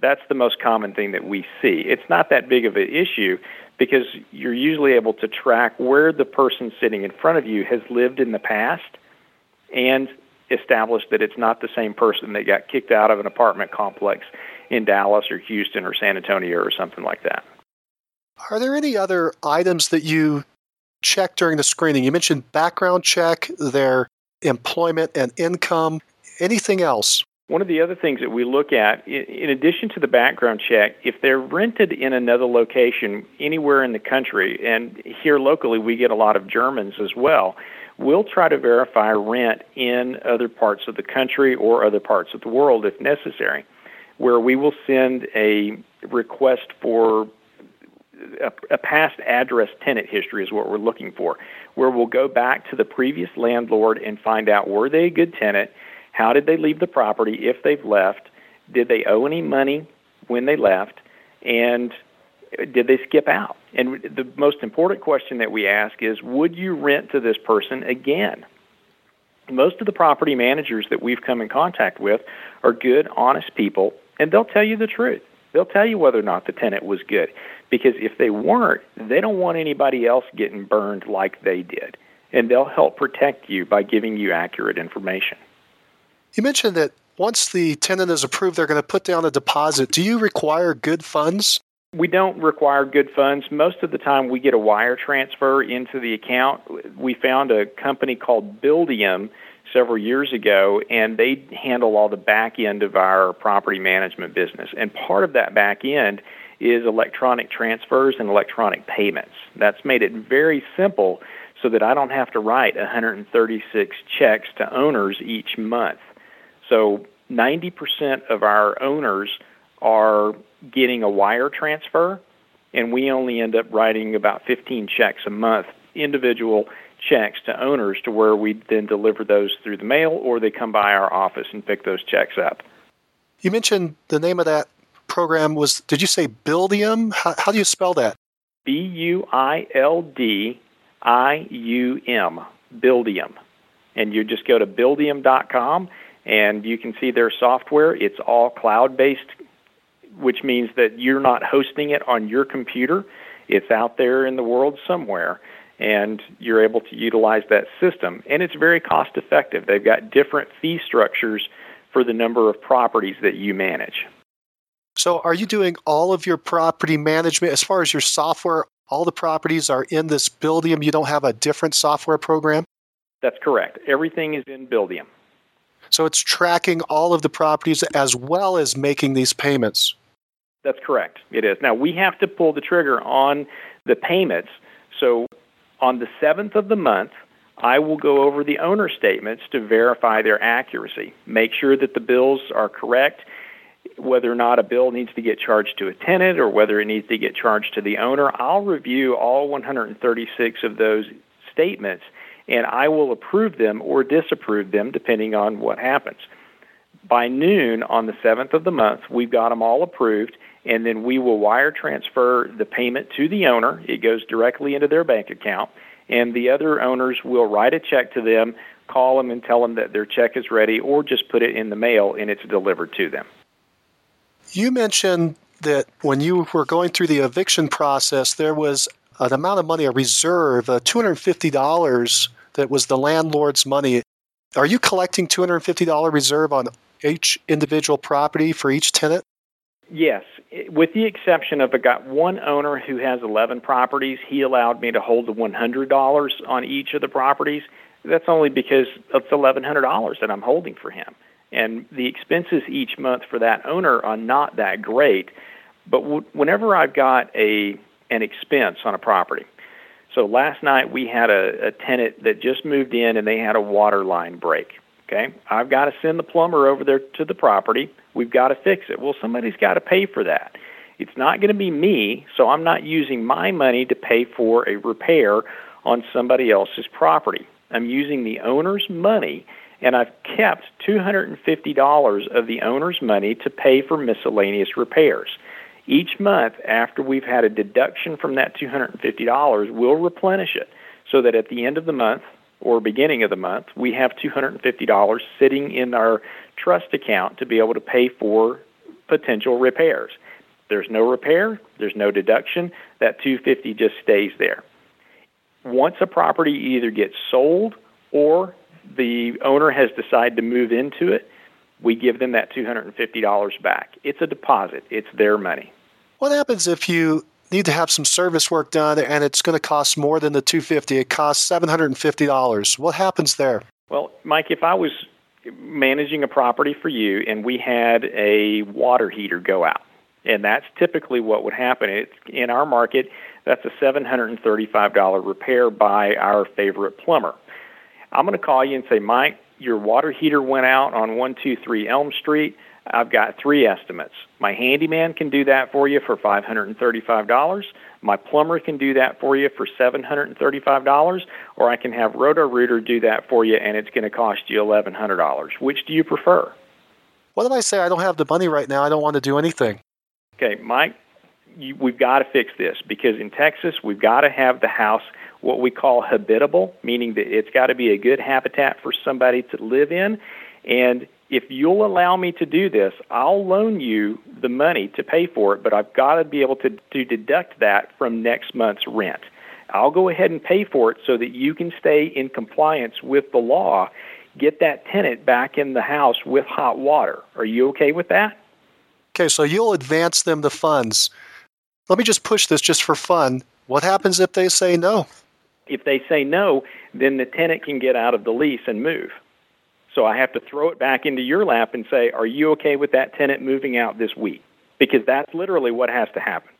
That's the most common thing that we see. It's not that big of an issue because you're usually able to track where the person sitting in front of you has lived in the past and establish that it's not the same person that got kicked out of an apartment complex in Dallas or Houston or San Antonio or something like that. Are there any other items that you check during the screening? You mentioned background check, their employment and income. Anything else? One of the other things that we look at, in addition to the background check, if they're rented in another location anywhere in the country, and here locally we get a lot of Germans as well, we'll try to verify rent in other parts of the country or other parts of the world if necessary, where we will send a request for a, a, past address tenant history is what we're looking for, where we'll go back to the previous landlord and find out were they a good tenant how did they leave the property if they've left? Did they owe any money when they left? And did they skip out? And the most important question that we ask is would you rent to this person again? Most of the property managers that we've come in contact with are good, honest people, and they'll tell you the truth. They'll tell you whether or not the tenant was good. Because if they weren't, they don't want anybody else getting burned like they did. And they'll help protect you by giving you accurate information. You mentioned that once the tenant is approved, they're going to put down a deposit. Do you require good funds? We don't require good funds. Most of the time, we get a wire transfer into the account. We found a company called Buildium several years ago, and they handle all the back end of our property management business. And part of that back end is electronic transfers and electronic payments. That's made it very simple so that I don't have to write 136 checks to owners each month. So 90% of our owners are getting a wire transfer, and we only end up writing about 15 checks a month, individual checks to owners, to where we then deliver those through the mail or they come by our office and pick those checks up. You mentioned the name of that program was, did you say Buildium? How, how do you spell that? B U I L D I U M, Buildium. And you just go to buildium.com and you can see their software. It's all cloud based, which means that you're not hosting it on your computer. It's out there in the world somewhere, and you're able to utilize that system. And it's very cost effective. They've got different fee structures for the number of properties that you manage. So, are you doing all of your property management as far as your software? All the properties are in this Buildium. You don't have a different software program? That's correct. Everything is in Buildium. So, it's tracking all of the properties as well as making these payments. That's correct. It is. Now, we have to pull the trigger on the payments. So, on the 7th of the month, I will go over the owner statements to verify their accuracy, make sure that the bills are correct, whether or not a bill needs to get charged to a tenant or whether it needs to get charged to the owner. I'll review all 136 of those statements and I will approve them or disapprove them depending on what happens. By noon on the 7th of the month, we've got them all approved, and then we will wire transfer the payment to the owner. It goes directly into their bank account, and the other owners will write a check to them, call them, and tell them that their check is ready, or just put it in the mail and it's delivered to them. You mentioned that when you were going through the eviction process, there was an amount of money, a reserve, uh, $250 that was the landlord's money. Are you collecting $250 reserve on each individual property for each tenant? Yes, with the exception of I got one owner who has 11 properties. He allowed me to hold the $100 on each of the properties. That's only because it's $1,100 that I'm holding for him. And the expenses each month for that owner are not that great. But w- whenever I've got a an expense on a property, so last night we had a, a tenant that just moved in and they had a water line break. Okay, I've got to send the plumber over there to the property. We've got to fix it. Well, somebody's got to pay for that. It's not going to be me, so I'm not using my money to pay for a repair on somebody else's property. I'm using the owner's money, and I've kept $250 of the owner's money to pay for miscellaneous repairs. Each month, after we've had a deduction from that $250, we'll replenish it so that at the end of the month or beginning of the month, we have $250 sitting in our trust account to be able to pay for potential repairs. There's no repair, there's no deduction, that 250 just stays there. Once a property either gets sold or the owner has decided to move into it, we give them that $250 back. It's a deposit, it's their money. What happens if you need to have some service work done and it's going to cost more than the 250 it costs $750 what happens there well mike if i was managing a property for you and we had a water heater go out and that's typically what would happen it's in our market that's a $735 repair by our favorite plumber i'm going to call you and say mike your water heater went out on 123 elm street I've got three estimates. My handyman can do that for you for $535. My plumber can do that for you for $735, or I can have Roto-Rooter do that for you, and it's going to cost you $1,100. Which do you prefer? What if I say I don't have the money right now? I don't want to do anything. Okay, Mike, you, we've got to fix this because in Texas we've got to have the house what we call habitable, meaning that it's got to be a good habitat for somebody to live in, and if you'll allow me to do this, I'll loan you the money to pay for it, but I've got to be able to, to deduct that from next month's rent. I'll go ahead and pay for it so that you can stay in compliance with the law, get that tenant back in the house with hot water. Are you okay with that? Okay, so you'll advance them the funds. Let me just push this just for fun. What happens if they say no? If they say no, then the tenant can get out of the lease and move. So I have to throw it back into your lap and say, Are you okay with that tenant moving out this week? Because that's literally what has to happen.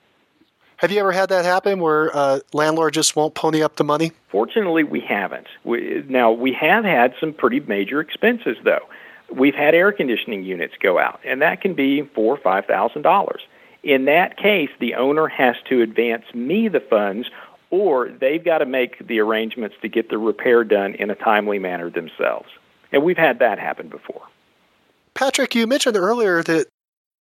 Have you ever had that happen where a uh, landlord just won't pony up the money? Fortunately, we haven't. We, now, we have had some pretty major expenses, though. We've had air conditioning units go out, and that can be four or five thousand dollars. In that case, the owner has to advance me the funds, or they've got to make the arrangements to get the repair done in a timely manner themselves. And we've had that happen before. Patrick, you mentioned earlier that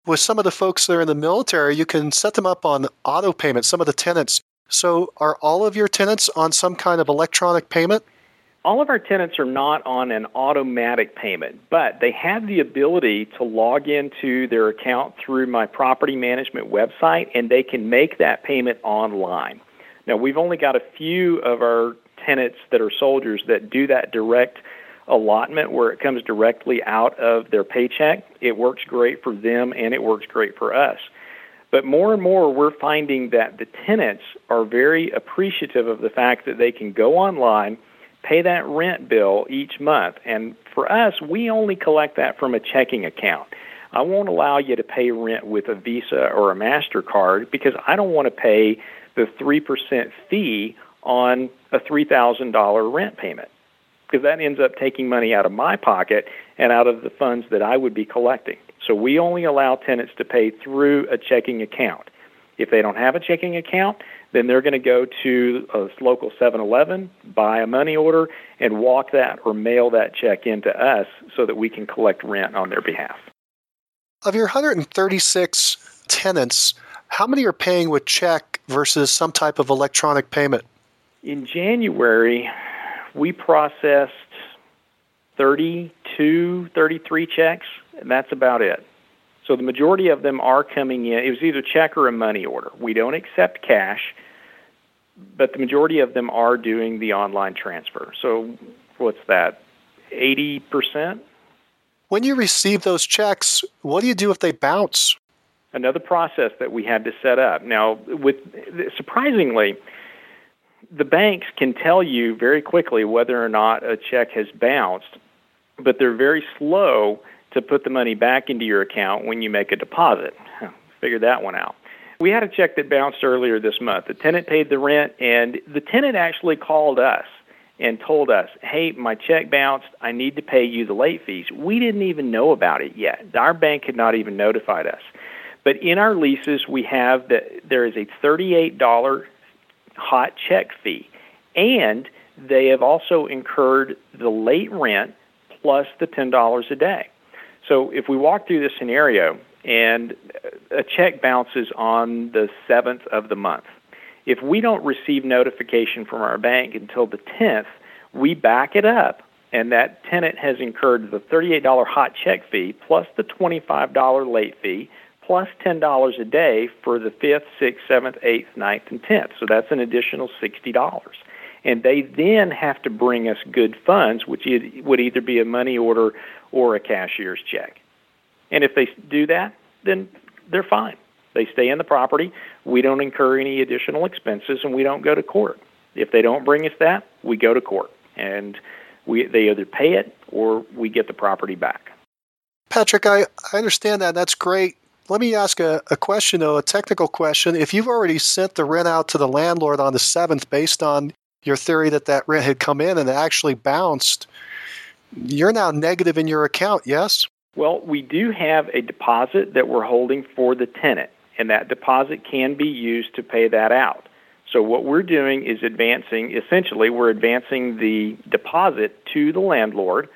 with some of the folks that are in the military, you can set them up on auto payment, some of the tenants. So are all of your tenants on some kind of electronic payment? All of our tenants are not on an automatic payment, but they have the ability to log into their account through my property management website and they can make that payment online. Now, we've only got a few of our tenants that are soldiers that do that direct allotment where it comes directly out of their paycheck. It works great for them and it works great for us. But more and more, we're finding that the tenants are very appreciative of the fact that they can go online, pay that rent bill each month. And for us, we only collect that from a checking account. I won't allow you to pay rent with a Visa or a MasterCard because I don't want to pay the 3% fee on a $3,000 rent payment because that ends up taking money out of my pocket and out of the funds that I would be collecting. So we only allow tenants to pay through a checking account. If they don't have a checking account, then they're going to go to a local 7-Eleven, buy a money order, and walk that or mail that check into us so that we can collect rent on their behalf. Of your 136 tenants, how many are paying with check versus some type of electronic payment? In January, we processed 32, 33 checks, and that's about it. So the majority of them are coming in. It was either check or a money order. We don't accept cash, but the majority of them are doing the online transfer. So what's that? 80%? When you receive those checks, what do you do if they bounce? Another process that we had to set up. Now, with surprisingly, the banks can tell you very quickly whether or not a check has bounced, but they're very slow to put the money back into your account when you make a deposit. Figure that one out. We had a check that bounced earlier this month. The tenant paid the rent, and the tenant actually called us and told us, hey, my check bounced. I need to pay you the late fees. We didn't even know about it yet. Our bank had not even notified us. But in our leases, we have that there is a $38 hot check fee. And they have also incurred the late rent plus the $10 a day. So if we walk through this scenario and a check bounces on the 7th of the month, if we don't receive notification from our bank until the 10th, we back it up and that tenant has incurred the $38 hot check fee plus the $25 late fee plus $10 a day for the 5th, 6th, 7th, 8th, 9th, and 10th. So that's an additional $60. And they then have to bring us good funds, which would either be a money order or a cashier's check. And if they do that, then they're fine. They stay in the property. We don't incur any additional expenses, and we don't go to court. If they don't bring us that, we go to court, and we they either pay it or we get the property back. Patrick, I, I understand that. That's great. Let me ask a, a question, though, a technical question. If you've already sent the rent out to the landlord on the 7th based on your theory that that rent had come in and it actually bounced, you're now negative in your account, yes? Well, we do have a deposit that we're holding for the tenant, and that deposit can be used to pay that out. So, what we're doing is advancing, essentially, we're advancing the deposit to the landlord,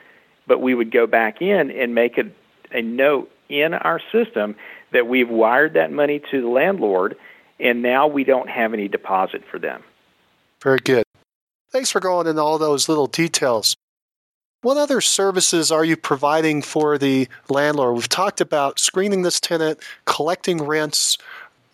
but we would go back in and make a, a note in our system that we've wired that money to the landlord, and now we don't have any deposit for them. Very good. Thanks for going into all those little details. What other services are you providing for the landlord? We've talked about screening this tenant, collecting rents.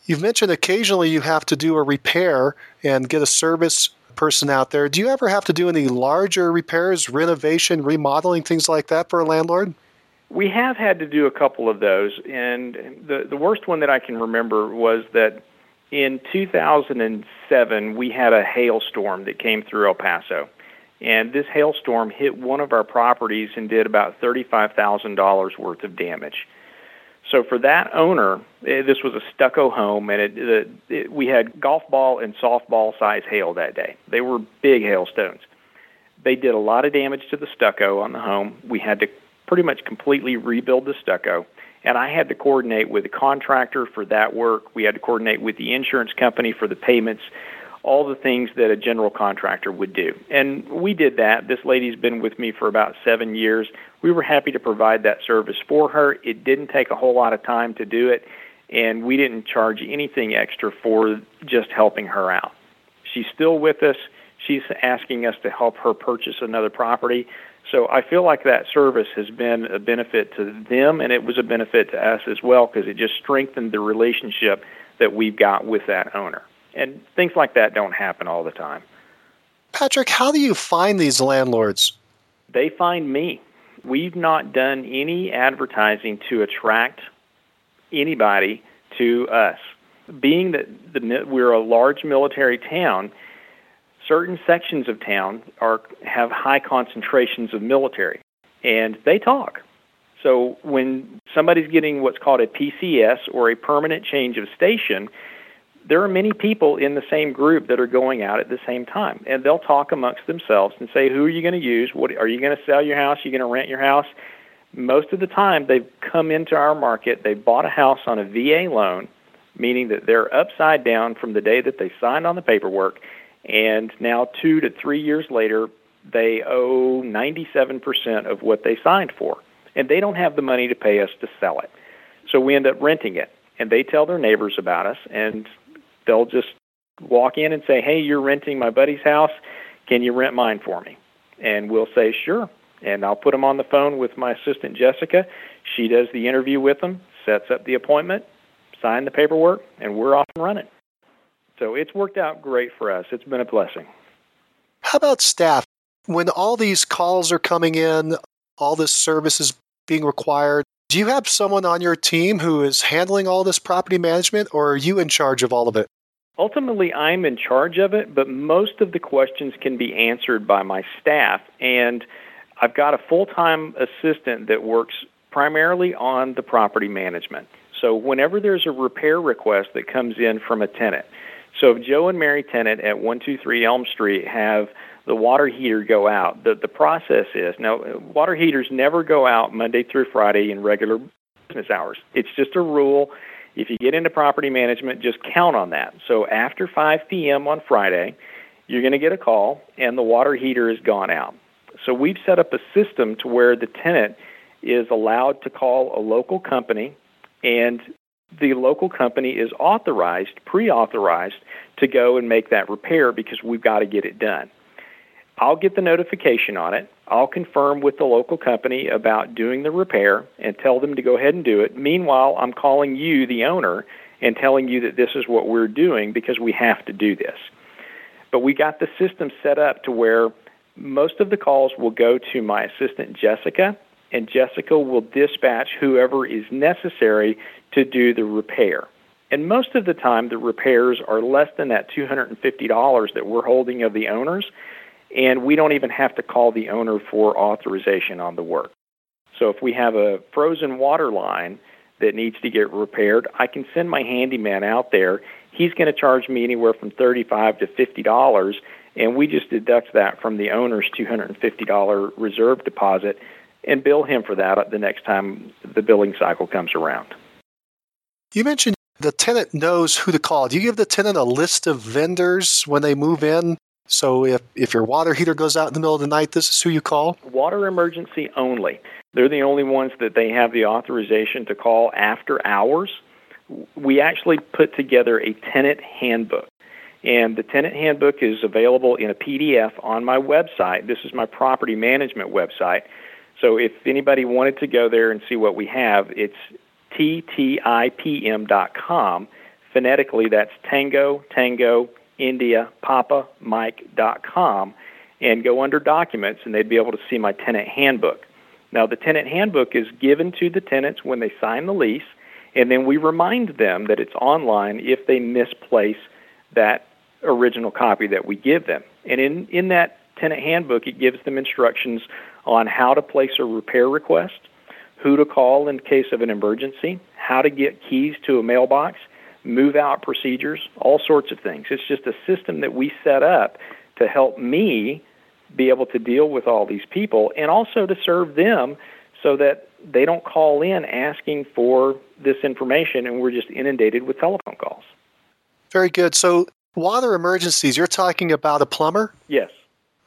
You've mentioned occasionally you have to do a repair and get a service person out there. Do you ever have to do any larger repairs, renovation, remodeling, things like that for a landlord? We have had to do a couple of those, and the the worst one that I can remember was that in 2007 we had a hailstorm that came through El Paso, and this hailstorm hit one of our properties and did about $35,000 worth of damage. So for that owner, eh, this was a stucco home, and it, it, it, we had golf ball and softball size hail that day. They were big hailstones. They did a lot of damage to the stucco on the home. We had to pretty much completely rebuild the stucco. And I had to coordinate with the contractor for that work. We had to coordinate with the insurance company for the payments all the things that a general contractor would do. And we did that. This lady's been with me for about seven years. We were happy to provide that service for her. It didn't take a whole lot of time to do it, and we didn't charge anything extra for just helping her out. She's still with us. She's asking us to help her purchase another property. So I feel like that service has been a benefit to them, and it was a benefit to us as well because it just strengthened the relationship that we've got with that owner. And things like that don't happen all the time. Patrick, how do you find these landlords? They find me. We've not done any advertising to attract anybody to us. Being that the, we're a large military town, certain sections of town are have high concentrations of military, and they talk. So when somebody's getting what's called a PCS or a permanent change of station, there are many people in the same group that are going out at the same time, and they'll talk amongst themselves and say, "Who are you going to use? What are you going to sell your house? Are you going to rent your house?" Most of the time, they've come into our market. They've bought a house on a VA loan, meaning that they're upside down from the day that they signed on the paperwork, and now two to three years later, they owe 97% of what they signed for, and they don't have the money to pay us to sell it. So we end up renting it, and they tell their neighbors about us, and they'll just walk in and say, "Hey, you're renting my buddy's house. Can you rent mine for me?" And we'll say, "Sure." And I'll put them on the phone with my assistant Jessica. She does the interview with them, sets up the appointment, sign the paperwork, and we're off and running. So it's worked out great for us. It's been a blessing. How about staff? When all these calls are coming in, all this service is being required, do you have someone on your team who is handling all this property management, or are you in charge of all of it? Ultimately, I'm in charge of it, but most of the questions can be answered by my staff. And I've got a full time assistant that works primarily on the property management. So, whenever there's a repair request that comes in from a tenant, so if Joe and Mary Tennant at 123 Elm Street have the water heater go out, the, the process is now, water heaters never go out Monday through Friday in regular business hours. It's just a rule if you get into property management, just count on that. So after 5 p.m. on Friday, you're going to get a call and the water heater has gone out. So we've set up a system to where the tenant is allowed to call a local company and the local company is authorized, pre authorized, to go and make that repair because we've got to get it done. I'll get the notification on it. I'll confirm with the local company about doing the repair and tell them to go ahead and do it. Meanwhile, I'm calling you, the owner, and telling you that this is what we're doing because we have to do this. But we got the system set up to where most of the calls will go to my assistant, Jessica, and Jessica will dispatch whoever is necessary to do the repair. And most of the time, the repairs are less than that $250 that we're holding of the owners and we don't even have to call the owner for authorization on the work. So if we have a frozen water line that needs to get repaired, I can send my handyman out there. He's going to charge me anywhere from 35 to $50 and we just deduct that from the owner's $250 reserve deposit and bill him for that the next time the billing cycle comes around. You mentioned the tenant knows who to call. Do you give the tenant a list of vendors when they move in so if, if your water heater goes out in the middle of the night, this is who you call? Water emergency only. They're the only ones that they have the authorization to call after hours. We actually put together a tenant handbook. And the tenant handbook is available in a PDF on my website. This is my property management website. So if anybody wanted to go there and see what we have, it's ttipm.com. Phonetically, that's Tango, Tango, India Papa Mike.com and go under documents and they'd be able to see my tenant handbook. Now the tenant handbook is given to the tenants when they sign the lease and then we remind them that it's online if they misplace that original copy that we give them. And in, in that tenant handbook it gives them instructions on how to place a repair request, who to call in case of an emergency, how to get keys to a mailbox, move out procedures, all sorts of things. It's just a system that we set up to help me be able to deal with all these people and also to serve them so that they don't call in asking for this information and we're just inundated with telephone calls. Very good. So water emergencies, you're talking about a plumber? Yes.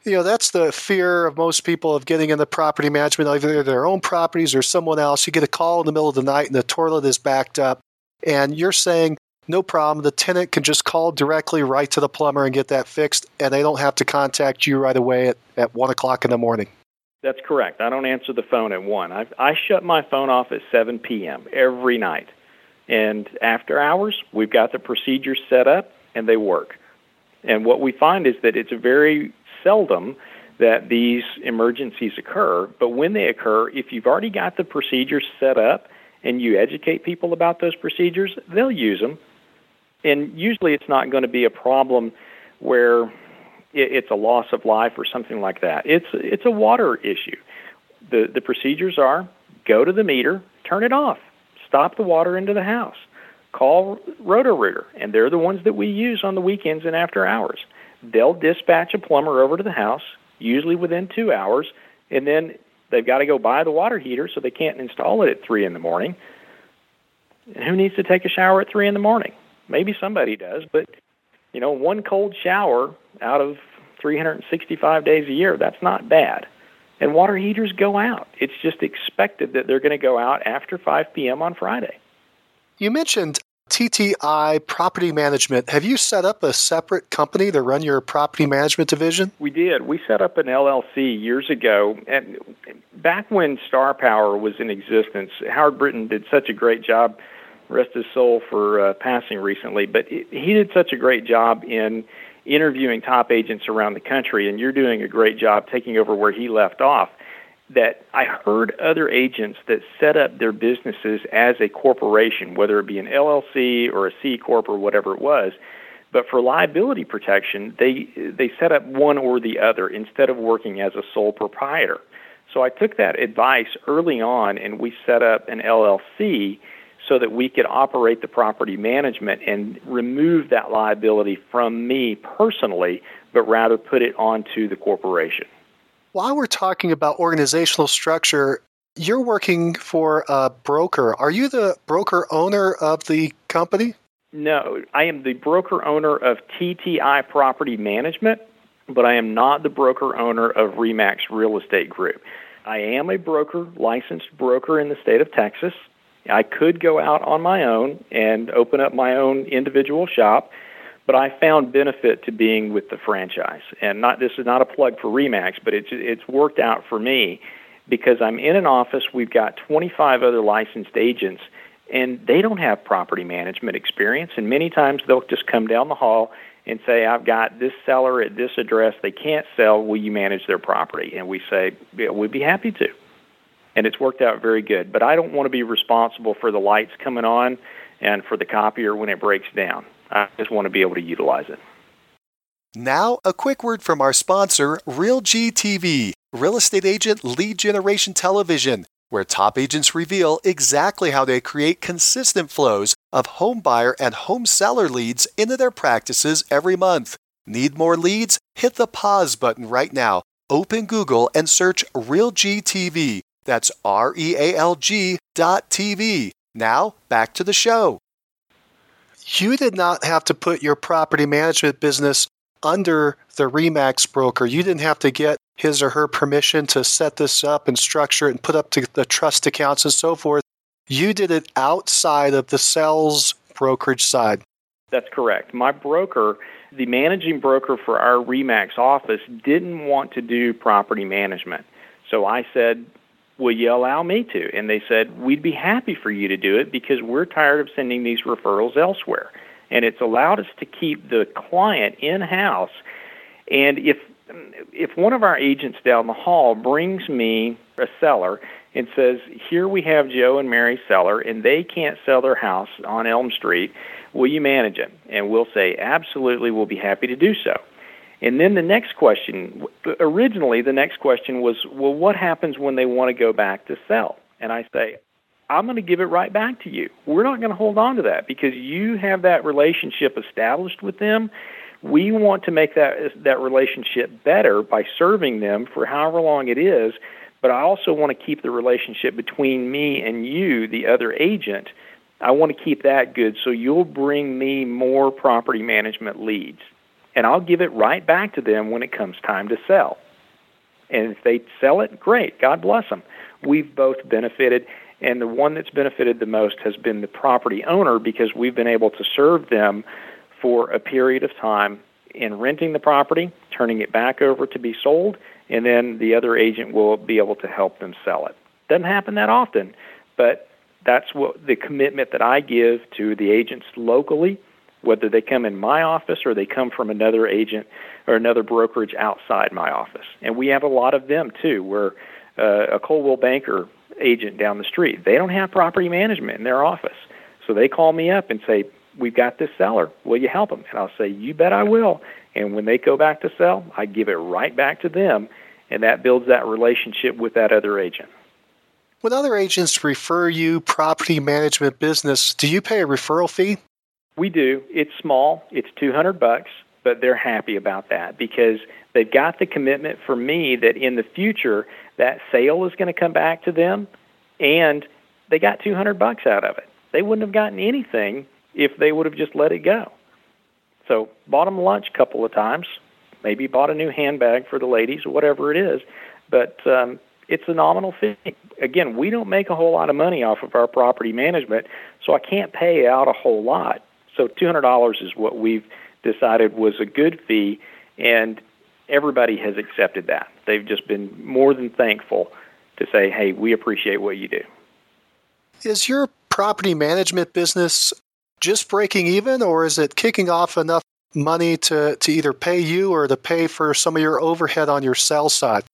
You know, that's the fear of most people of getting into property management, either their own properties or someone else. You get a call in the middle of the night and the toilet is backed up, and you're saying, no problem. The tenant can just call directly right to the plumber and get that fixed, and they don't have to contact you right away at, at 1 o'clock in the morning. That's correct. I don't answer the phone at 1. I, I shut my phone off at 7 p.m. every night. And after hours, we've got the procedures set up and they work. And what we find is that it's a very seldom that these emergencies occur, but when they occur, if you've already got the procedures set up and you educate people about those procedures, they'll use them. And usually it's not going to be a problem where it's a loss of life or something like that. It's it's a water issue. The the procedures are go to the meter, turn it off, stop the water into the house call Roto-Rooter, and they're the ones that we use on the weekends and after hours. They'll dispatch a plumber over to the house, usually within two hours, and then they've got to go buy the water heater, so they can't install it at three in the morning. And who needs to take a shower at three in the morning? Maybe somebody does, but you know, one cold shower out of 365 days a year, that's not bad. And water heaters go out. It's just expected that they're going to go out after 5 p.m. on Friday. You mentioned TTI Property Management. Have you set up a separate company to run your property management division? We did. We set up an LLC years ago. And back when Star Power was in existence, Howard Brinton did such a great job, rest his soul for uh, passing recently, but he did such a great job in interviewing top agents around the country, and you're doing a great job taking over where he left off that I heard other agents that set up their businesses as a corporation, whether it be an LLC or a C corp or whatever it was. But for liability protection, they they set up one or the other instead of working as a sole proprietor. So I took that advice early on and we set up an LLC so that we could operate the property management and remove that liability from me personally, but rather put it onto the corporation. While we're talking about organizational structure, you're working for a broker. Are you the broker owner of the company? No, I am the broker owner of TTI Property Management, but I am not the broker owner of REMAX Real Estate Group. I am a broker, licensed broker in the state of Texas. I could go out on my own and open up my own individual shop but I found benefit to being with the franchise. And not this is not a plug for Remax, but it's it's worked out for me because I'm in an office. We've got 25 other licensed agents, and they don't have property management experience. And many times they'll just come down the hall and say, "I've got this seller at this address. They can't sell. Will you manage their property?" And we say, yeah, "We'd be happy to." And it's worked out very good. But I don't want to be responsible for the lights coming on and for the copier when it breaks down. I just want to be able to utilize it. Now, a quick word from our sponsor, RealG TV, real estate agent lead generation television, where top agents reveal exactly how they create consistent flows of home buyer and home seller leads into their practices every month. Need more leads? Hit the pause button right now. Open Google and search RealG TV. That's R E A L G dot TV. Now, back to the show you did not have to put your property management business under the Remax broker. You didn't have to get his or her permission to set this up and structure it and put up the trust accounts and so forth. You did it outside of the sales brokerage side. That's correct. My broker, the managing broker for our Remax office, didn't want to do property management. So I said, will you allow me to? And they said, we'd be happy for you to do it because we're tired of sending these referrals elsewhere. And it's allowed us to keep the client in house. And if if one of our agents down the hall brings me a seller and says, "Here we have Joe and Mary Seller, and they can't sell their house on Elm Street. Will you manage it?" And we'll say, "Absolutely, we'll be happy to do so." And then the next question, originally the next question was, well, what happens when they want to go back to sell? And I say, I'm going to give it right back to you. We're not going to hold on to that because you have that relationship established with them. We want to make that that relationship better by serving them for however long it is, but I also want to keep the relationship between me and you, the other agent, I want to keep that good, so you'll bring me more property management leads. And I'll give it right back to them when it comes time to sell. And if they sell it, great. God bless them. We've both benefited, and the one that's benefited the most has been the property owner because we've been able to serve them for a period of time in renting the property, turning it back over to be sold, and then the other agent will be able to help them sell it. Doesn't happen that often, but that's what the commitment that I give to the agents locally, whether they come in my office or they come from another agent or another brokerage outside my office. And we have a lot of them too, where uh, a Coldwell Banker agent down the street, they don't have property management in their office. So they call me up and say, We've got this seller. Will you help them? And I'll say, You bet I will. And when they go back to sell, I give it right back to them, and that builds that relationship with that other agent. When other agents refer you property management business, do you pay a referral fee? We do. It's small. It's 200 bucks, but they're happy about that because they've got the commitment for me that in the future that sale is going to come back to them and they got 200 bucks out of it. They wouldn't have gotten anything if they would have just let it go. So, bought them lunch a couple of times, maybe bought a new handbag for the ladies whatever it is, but um it's a nominal fee. Again, we don't make a whole lot of money off of our property management, so I can't pay out a whole lot. So $200 is what we've decided was a good fee, and everybody has accepted that. They've just been more than thankful to say, hey, we appreciate what you do. Is your property management business just breaking even, or is it kicking off enough money to, to either pay you or to pay for some of your overhead on your sales side?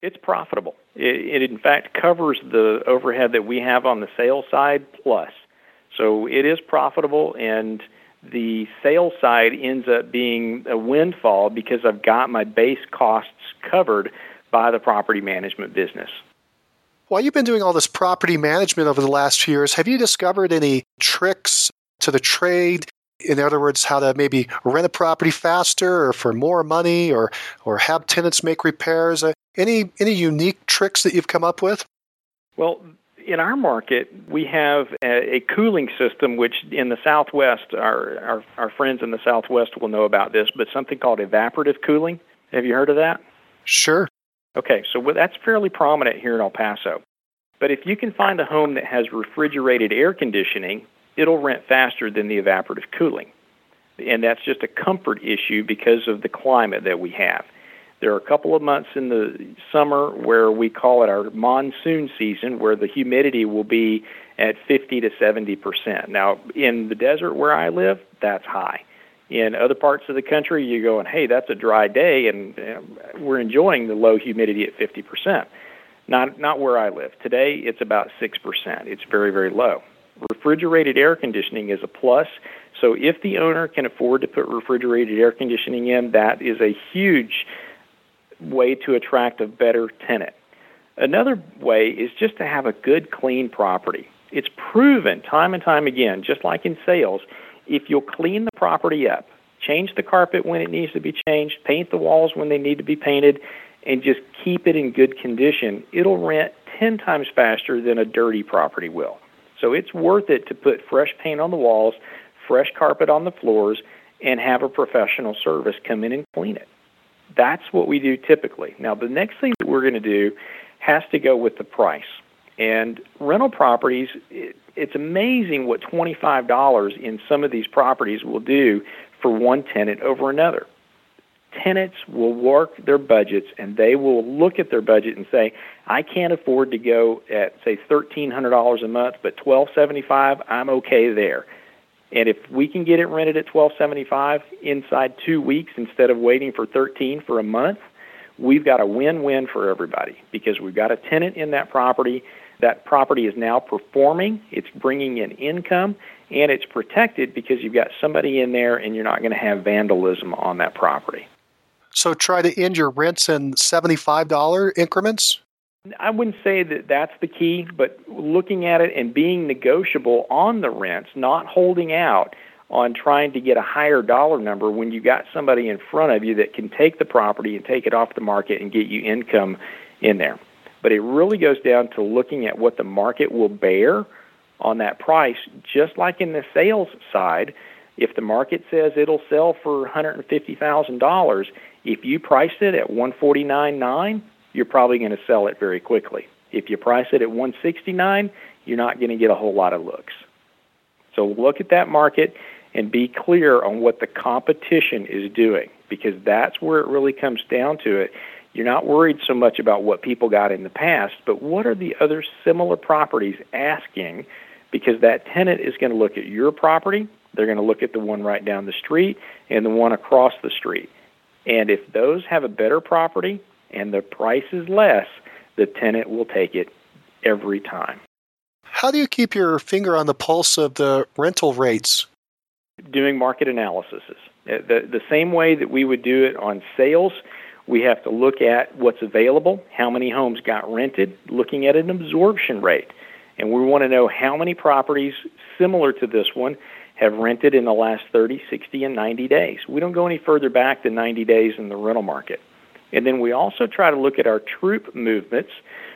It's profitable. It, it, in fact covers the overhead that we have on the sales side plus. So it is profitable, and the sales side ends up being a windfall because I've got my base costs covered by the property management business. While you've been doing all this property management over the last few years, have you discovered any tricks to the trade? In other words, how to maybe rent a property faster or for more money or, or have tenants make repairs? Uh, any any unique tricks that you've come up with? Well, in our market, we have a, a, cooling system, which in the Southwest, our, our, our friends in the Southwest will know about this, but something called evaporative cooling. Have you heard of that? Sure. Okay, so that's fairly prominent here in El Paso. But if you can find a home that has refrigerated air conditioning, it'll rent faster than the evaporative cooling. And that's just a comfort issue because of the climate that we have. There are a couple of months in the summer where we call it our monsoon season, where the humidity will be at 50 to 70 percent. Now, in the desert where I live, that's high. In other parts of the country, you're going, hey, that's a dry day, and uh, we're enjoying the low humidity at 50 percent. Not not where I live today. It's about six percent. It's very very low. Refrigerated air conditioning is a plus. So if the owner can afford to put refrigerated air conditioning in, that is a huge way to attract a better tenant. Another way is just to have a good, clean property. It's proven time and time again, just like in sales, if you'll clean the property up, change the carpet when it needs to be changed, paint the walls when they need to be painted, and just keep it in good condition, it'll rent 10 times faster than a dirty property will. So it's worth it to put fresh paint on the walls, fresh carpet on the floors, and have a professional service come in and clean it. That's what we do typically. Now, the next thing that we're going to do has to go with the price. And rental properties, it, it's amazing what $25 in some of these properties will do for one tenant over another. Tenants will work their budgets and they will look at their budget and say, I can't afford to go at say $1300 a month, but 1,275, I'm okay there. And if we can get it rented at 1275 inside 2 weeks instead of waiting for 13 for a month, we've got a win-win for everybody because we've got a tenant in that property. That property is now performing, it's bringing in income, and it's protected because you've got somebody in there and you're not going to have vandalism on that property. So try to end your rents in $75 increments? I wouldn't say that that's the key, but looking at it and being negotiable on the rents, not holding out on trying to get a higher dollar number when you got somebody in front of you that can take the property and take it off the market and get you income in there. But it really goes down to looking at what the market will bear on that price, just like in the sales side. If the market says it'll sell for $150,000, if you price it at 149.9, you're probably going to sell it very quickly. If you price it at 169, you're not going to get a whole lot of looks. So look at that market and be clear on what the competition is doing because that's where it really comes down to it. You're not worried so much about what people got in the past, but what are the other similar properties asking because that tenant is going to look at your property, they're going to look at the one right down the street and the one across the street. And if those have a better property and the price is less, the tenant will take it every time. How do you keep your finger on the pulse of the rental rates? Doing market analysis. Uh, the, the same way that we would do it on sales, we have to look at what's available, how many homes got rented, looking at an absorption rate. And we want to know how many properties similar to this one have rented in the last 30, 60, and 90 days. We don't go any further back than 90 days in the rental market. And then we also try to look at our troop movements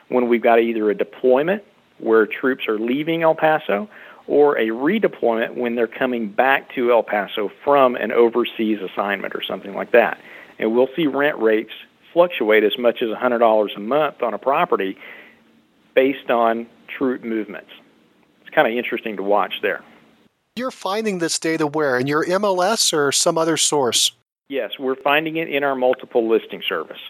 when we've got either a deployment where troops are leaving El Paso or a redeployment when they're coming back to El Paso from an overseas assignment or something like that. And we'll see rent rates fluctuate as much as $100 a month on a property based on troop movements. It's kind of interesting to watch there. You're finding this data where? In your MLS or some other source? Yes, we're finding it in our multiple listing service.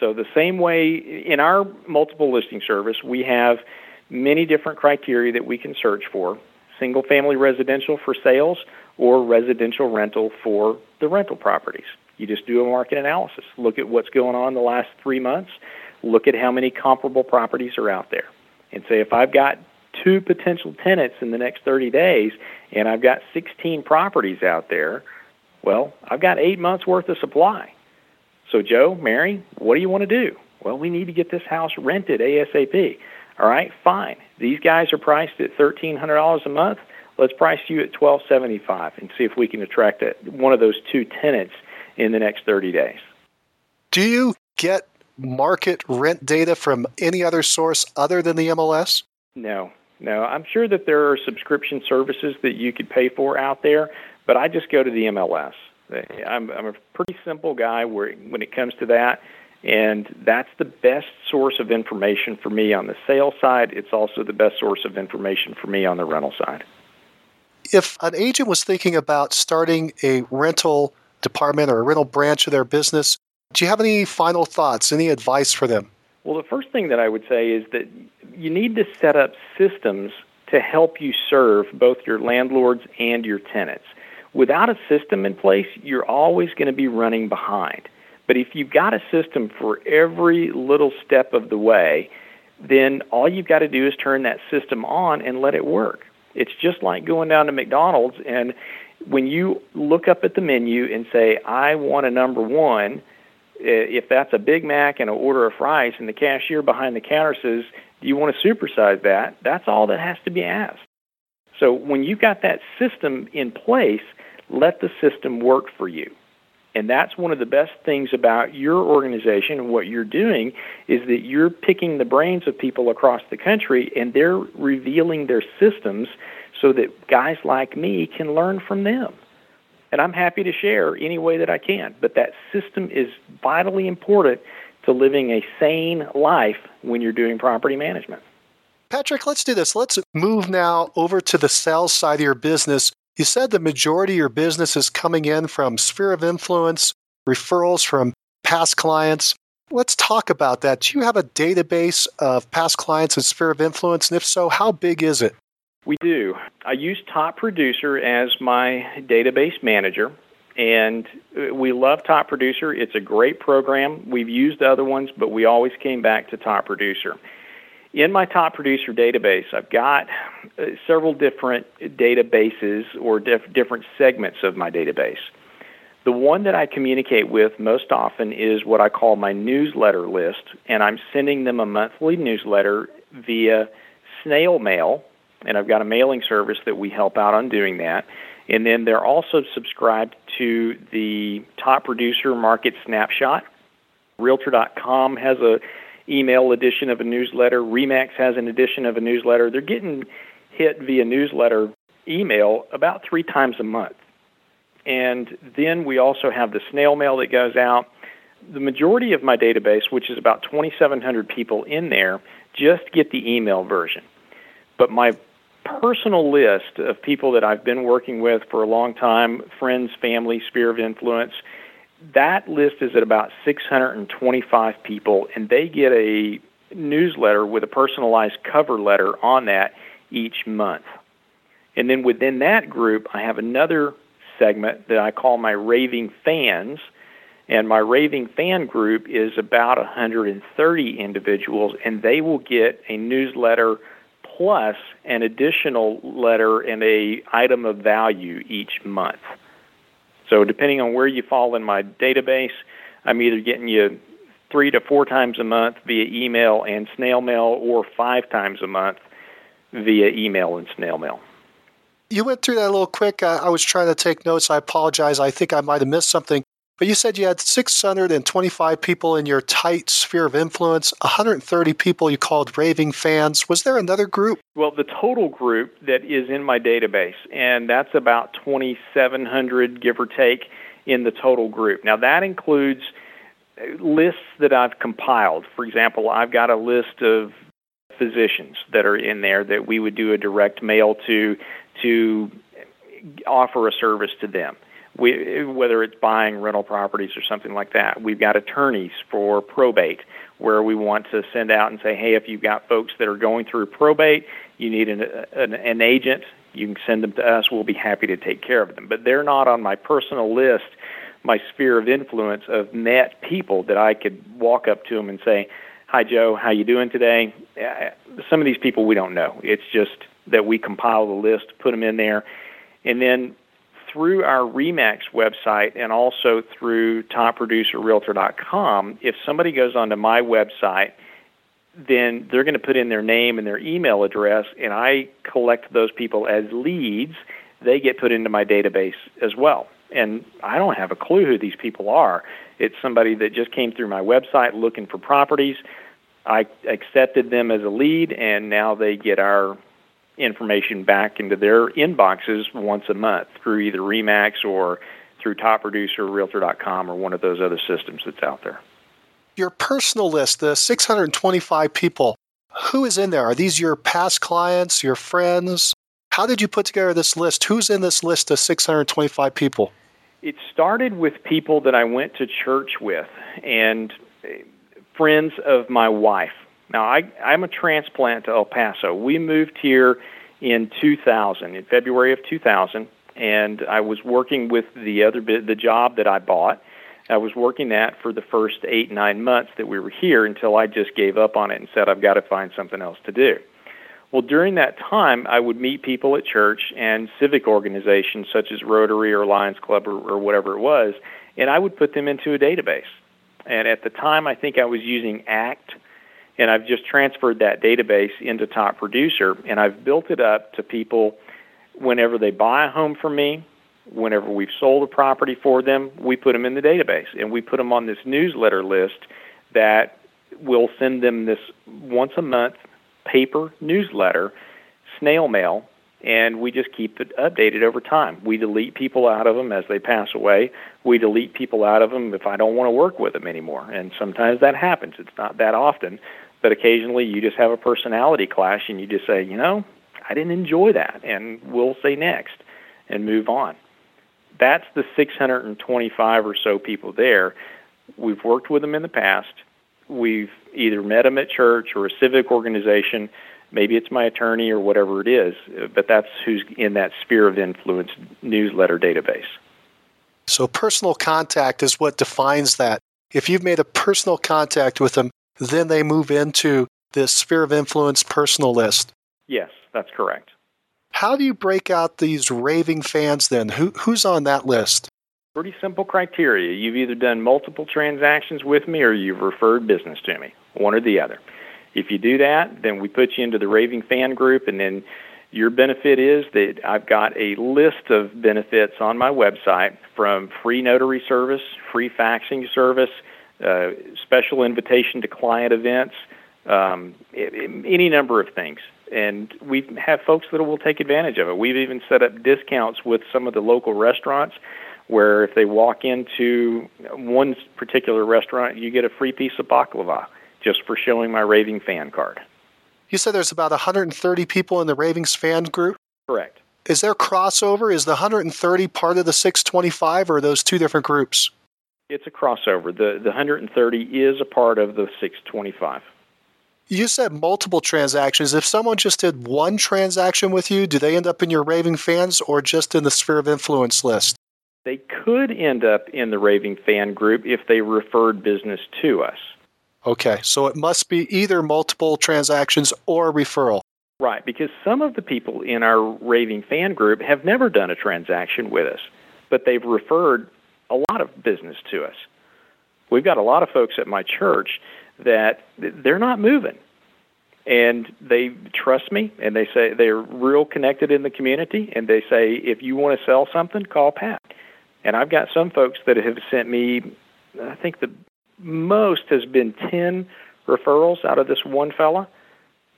So, the same way in our multiple listing service, we have many different criteria that we can search for single family residential for sales or residential rental for the rental properties. You just do a market analysis, look at what's going on the last three months, look at how many comparable properties are out there, and say if I've got two potential tenants in the next 30 days and I've got 16 properties out there, well, I've got eight months worth of supply. So, Joe, Mary, what do you want to do? Well, we need to get this house rented ASAP. All right, fine. These guys are priced at thirteen hundred dollars a month. Let's price you at twelve seventy five and see if we can attract a, one of those two tenants in the next thirty days. Do you get market rent data from any other source other than the MLS? No, no. I'm sure that there are subscription services that you could pay for out there, but I just go to the MLS. I'm, I'm a pretty simple guy where when it comes to that, and that's the best source of information for me on the sales side. It's also the best source of information for me on the rental side. If an agent was thinking about starting a rental department or a rental branch of their business, do you have any final thoughts, any advice for them? Well, the first thing that I would say is that you need to set up systems to help you serve both your landlords and your tenants. Without a system in place, you're always going to be running behind. But if you've got a system for every little step of the way, then all you've got to do is turn that system on and let it work. It's just like going down to McDonald's and when you look up at the menu and say, I want a number one, if that's a Big Mac and an order of fries, and the cashier behind the counter says, Do you want to supersize that? That's all that has to be asked. So when you've got that system in place, let the system work for you. And that's one of the best things about your organization and what you're doing is that you're picking the brains of people across the country and they're revealing their systems so that guys like me can learn from them. And I'm happy to share any way that I can. But that system is vitally important to living a sane life when you're doing property management. Patrick, let's do this. Let's move now over to the sales side of your business. You said the majority of your business is coming in from sphere of influence, referrals from past clients. Let's talk about that. Do you have a database of past clients and sphere of influence? And if so, how big is it? We do. I use Top Producer as my database manager, and uh, we love Top Producer. It's a great program. We've used other ones, but we always came back to Top Producer in my top producer database, I've got uh, several different databases or diff- different segments of my database. The one that I communicate with most often is what I call my newsletter list, and I'm sending them a monthly newsletter via snail mail, and I've got a mailing service that we help out on doing that. And then they're also subscribed to the Top Producer Market Snapshot. Realtor.com has a email edition of a newsletter. Remax has an edition of a newsletter. They're getting hit via newsletter email about three times a month. And then we also have the snail mail that goes out. The majority of my database, which is about 2,700 people in there, just get the email version. But my personal list of people that I've been working with for a long time, friends, family, sphere of influence, that list is at about 625 people, and they get a newsletter with a personalized cover letter on that each month. And then within that group, I have another segment that I call my raving fans. And my raving fan group is about 130 individuals, and they will get a newsletter plus an additional letter and a item of value each month. So depending on where you fall in my database, I'm either getting you three to four times a month via email and snail mail, or five times a month via email and snail mail. You went through that a little quick. I, was trying to take notes. I apologize. I think I might have missed something. But you said you had 625 people in your tight sphere of influence, 130 people you called raving fans. Was there another group? Well, the total group that is in my database, and that's about 2,700, give or take, in the total group. Now, that includes lists that I've compiled. For example, I've got a list of physicians that are in there that we would do a direct mail to to offer a service to them we, whether it's buying rental properties or something like that. We've got attorneys for probate where we want to send out and say, hey, if you've got folks that are going through probate, you need an, an, an agent, you can send them to us. We'll be happy to take care of them. But they're not on my personal list, my sphere of influence of net people that I could walk up to them and say, hi, Joe, how you doing today? Uh, some of these people we don't know. It's just that we compile the list, put them in there, and then through our Remax website and also through topproducerrealtor.com, if somebody goes onto my website, then they're going to put in their name and their email address, and I collect those people as leads. They get put into my database as well. And I don't have a clue who these people are. It's somebody that just came through my website looking for properties. I accepted them as a lead, and now they get our information back into their inboxes once a month through either Remax or through Top Producer, Realtor.com, or one of those other systems that's out there. Your personal list, the 625 people, who is in there? Are these your past clients, your friends? How did you put together this list? Who's in this list of 625 people? It started with people that I went to church with and friends of my wife. Now, I, I'm a transplant to El Paso. We moved here in 2000, in February of 2000, and I was working with the other the job that I bought. I was working that for the first eight, nine months that we were here until I just gave up on it and said, I've got to find something else to do. Well, during that time, I would meet people at church and civic organizations such as Rotary or Lions Club or, or whatever it was, and I would put them into a database. And at the time, I think I was using ACT and I've just transferred that database into Top Producer, and I've built it up to people whenever they buy a home from me, whenever we've sold a property for them, we put them in the database, and we put them on this newsletter list that will send them this once a month paper newsletter, snail mail, and we just keep it updated over time. We delete people out of them as they pass away. We delete people out of them if I don't want to work with them anymore. And sometimes that happens. It's not that often, but occasionally you just have a personality clash and you just say, you know, I didn't enjoy that, and we'll say next and move on. That's the 625 or so people there. We've worked with them in the past. We've either met them at church or a civic organization. Maybe it's my attorney or whatever it is, but that's who's in that sphere of influence newsletter database. So, personal contact is what defines that. If you've made a personal contact with them, then they move into this sphere of influence personal list. Yes, that's correct. How do you break out these raving fans then? Who, who's on that list? Pretty simple criteria. You've either done multiple transactions with me or you've referred business to me, one or the other. If you do that, then we put you into the raving fan group, and then your benefit is that I've got a list of benefits on my website from free notary service, free faxing service, uh, special invitation to client events, um, any number of things. And we have folks that will take advantage of it. We've even set up discounts with some of the local restaurants where if they walk into one particular restaurant, you get a free piece of baklava just for showing my Raving fan card. You said there's about 130 people in the Ravings fan group? Correct. Is there crossover? Is the 130 part of the 625 or are those two different groups? It's a crossover. The the 130 is a part of the 625. You said multiple transactions. If someone just did one transaction with you, do they end up in your raving fans or just in the sphere of influence list? They could end up in the raving fan group if they referred business to us. Okay, so it must be either multiple transactions or referral. Right, because some of the people in our raving fan group have never done a transaction with us, but they've referred a lot of business to us. We've got a lot of folks at my church that they're not moving. And they trust me and they say they're real connected in the community and they say if you want to sell something, call Pat. And I've got some folks that have sent me I think the most has been 10 referrals out of this one fella,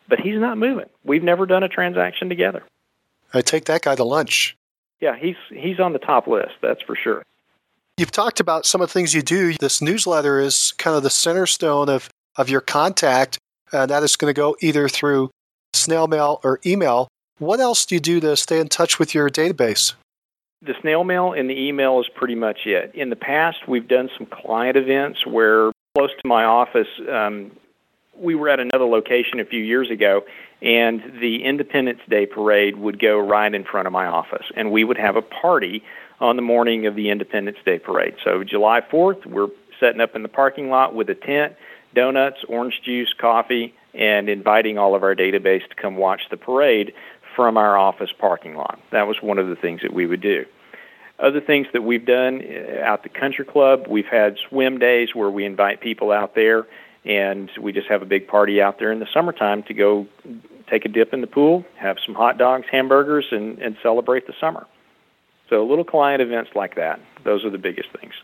but he's not moving. We've never done a transaction together. I take that guy to lunch. Yeah, he's he's on the top list, that's for sure. You've talked about some of the things you do. This newsletter is kind of the center stone of, of your contact, and that is going to go either through snail mail or email. What else do you do to stay in touch with your database? The snail mail and the email is pretty much it. In the past, we've done some client events where close to my office, um, we were at another location a few years ago, and the Independence Day parade would go right in front of my office, and we would have a party on the morning of the Independence Day parade. So July 4th, we're setting up in the parking lot with a tent, donuts, orange juice, coffee, and inviting all of our database to come watch the parade from our office parking lot. That was one of the things that we would do. Other things that we've done uh, out the country club, we've had swim days where we invite people out there and we just have a big party out there in the summertime to go take a dip in the pool, have some hot dogs, hamburgers, and, and celebrate the summer. So little client events like that, those are the biggest things.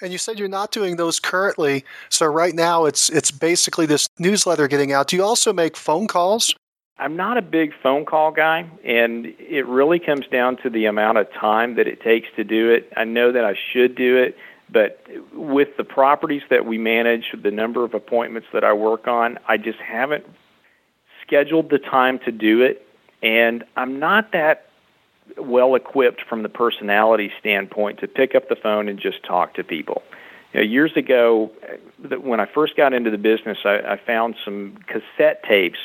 And you said you're not doing those currently. So right now it's it's basically this newsletter getting out. Do you also make phone calls? I'm not a big phone call guy, and it really comes down to the amount of time that it takes to do it. I know that I should do it, but with the properties that we manage, the number of appointments that I work on, I just haven't scheduled the time to do it. And I'm not that well equipped from the personality standpoint to pick up the phone and just talk to people. You know, years ago, when I first got into the business, I, I found some cassette tapes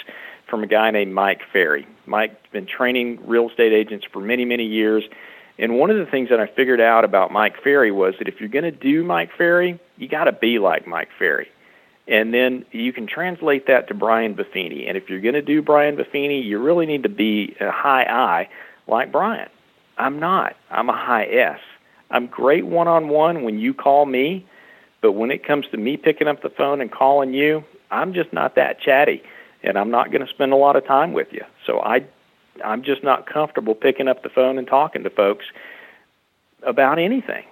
from a guy named Mike Ferry. Mike's been training real estate agents for many, many years. And one of the things that I figured out about Mike Ferry was that if you're going to do Mike Ferry, you got to be like Mike Ferry. And then you can translate that to Brian Buffini. And if you're going to do Brian Buffini, you really need to be a high I like Brian. I'm not. I'm a high S. I'm great one on one when you call me, but when it comes to me picking up the phone and calling you, I'm just not that chatty and I'm not going to spend a lot of time with you. So I I'm just not comfortable picking up the phone and talking to folks about anything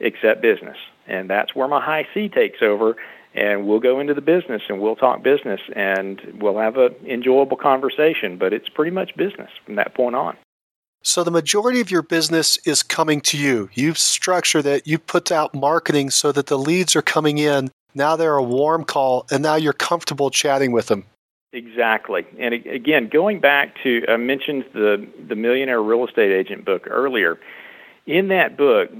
except business. And that's where my high C takes over and we'll go into the business and we'll talk business and we'll have an enjoyable conversation, but it's pretty much business from that point on. So the majority of your business is coming to you. You've structured it, you put out marketing so that the leads are coming in. Now they're a warm call, and now you're comfortable chatting with them. Exactly. And again, going back to I mentioned the the Millionaire Real Estate Agent book earlier. In that book,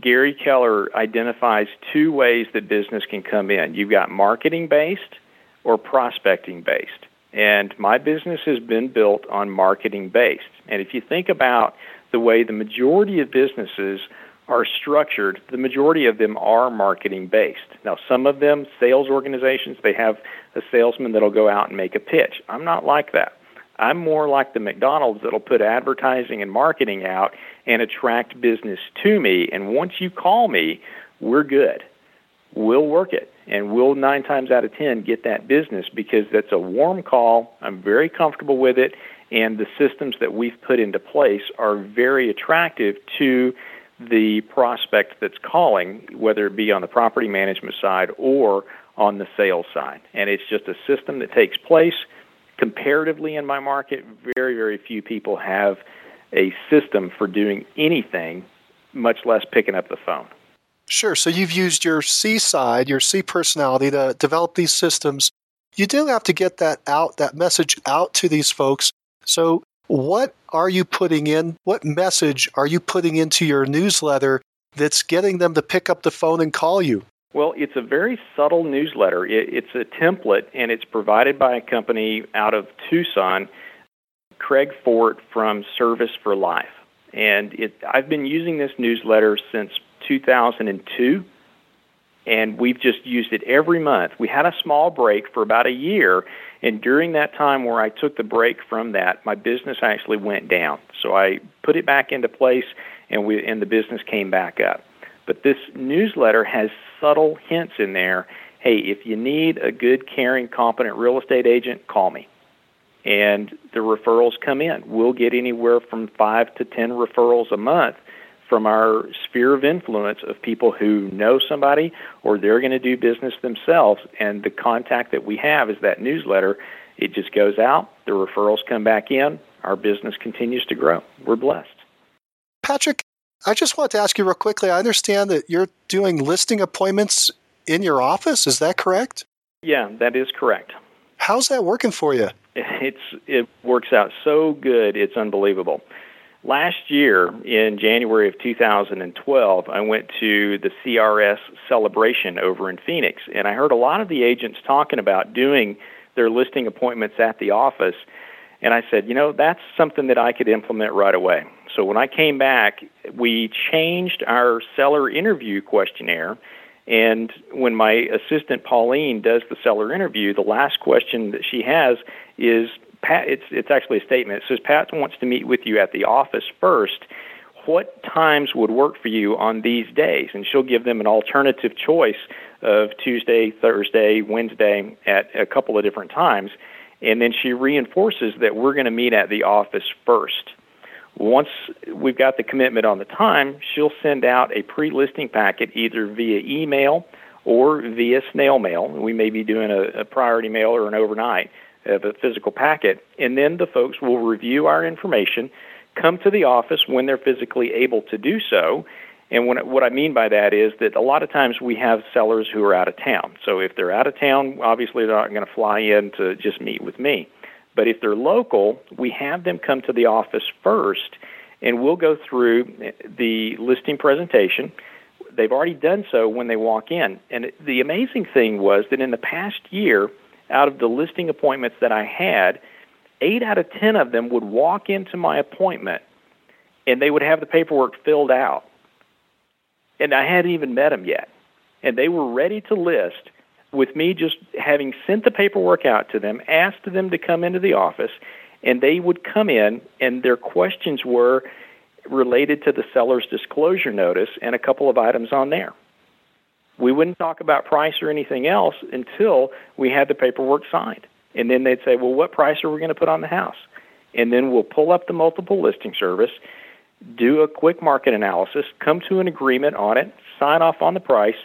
Gary Keller identifies two ways that business can come in. You've got marketing based or prospecting based. And my business has been built on marketing based. And if you think about the way the majority of businesses are structured, the majority of them are marketing based. Now, some of them, sales organizations, they have a salesman that'll go out and make a pitch. I'm not like that. I'm more like the McDonald's that'll put advertising and marketing out and attract business to me. And once you call me, we're good. We'll work it and we'll nine times out of ten get that business because that's a warm call. I'm very comfortable with it, and the systems that we've put into place are very attractive to the prospect that's calling, whether it be on the property management side or on the sales side. And it's just a system that takes place comparatively in my market. Very, very few people have a system for doing anything, much less picking up the phone. Sure. So you've used your C side, your C personality to develop these systems. You do have to get that out, that message out to these folks. So what are you putting in? What message are you putting into your newsletter that's getting them to pick up the phone and call you? Well, it's a very subtle newsletter. It's a template, and it's provided by a company out of Tucson, Craig Fort from Service for Life. And it, I've been using this newsletter since 2002, and we've just used it every month. We had a small break for about a year, and during that time where I took the break from that, my business actually went down. So I put it back into place, and we and the business came back up. But this newsletter has subtle hints in there. Hey, if you need a good, caring, competent real estate agent, call me. And the referrals come in. We'll get anywhere from five to ten referrals a month from our sphere of influence of people who know somebody or they're going to do business themselves. And the contact that we have is that newsletter. It just goes out, the referrals come back in, our business continues to grow. We're blessed. Patrick, I just want to ask you real quickly. I understand that you're doing listing appointments in your office. Is that correct? Yeah, that is correct. How's that working for you? It's it works out so good. It's unbelievable. Last year, in January of 2012, I went to the CRS Sell-a-bration over in Phoenix, and I heard a lot of the agents talking about doing their listing appointments at the office. And I said, you know, that's something that I could implement right away. So when I came back, we changed our seller interview questionnaire. And when my assistant Pauline does the seller interview, the last question that she has is Pat, it's it's actually a statement. It says Pat wants to meet with you at the office first. What times would work for you on these days? And she'll give them an alternative choice of Tuesday, Thursday, Wednesday at a couple of different times. And then she reinforces that we're going to meet at the office first. Once we've got the commitment on the time, she'll send out a pre listing packet either via email or via snail mail. We may be doing a, a priority mail or an overnight of a physical packet, and then the folks will review our information, come to the office when they're physically able to do so. And when, what I mean by that is that a lot of times we have sellers who are out of town. So if they're out of town, obviously they're not going to fly in to just meet with me. But if they're local, we have them come to the office first, and we'll go through the listing presentation. They've already done so when they walk in. And the amazing thing was that in the past year, out of the listing appointments that I had, eight out of ten of them would walk into my appointment and they would have the paperwork filled out. And I hadn't even met them yet. And they were ready to list with me just having sent the paperwork out to them, asked them to come into the office, and they would come in and their questions were related to the seller's disclosure notice and a couple of items on there. We wouldn't talk about price or anything else until we had the paperwork signed. And then they'd say, well, what price are we going to put on the house? And then we'll pull up the multiple listing service, do a quick market analysis, come to an agreement on it, sign off on the price,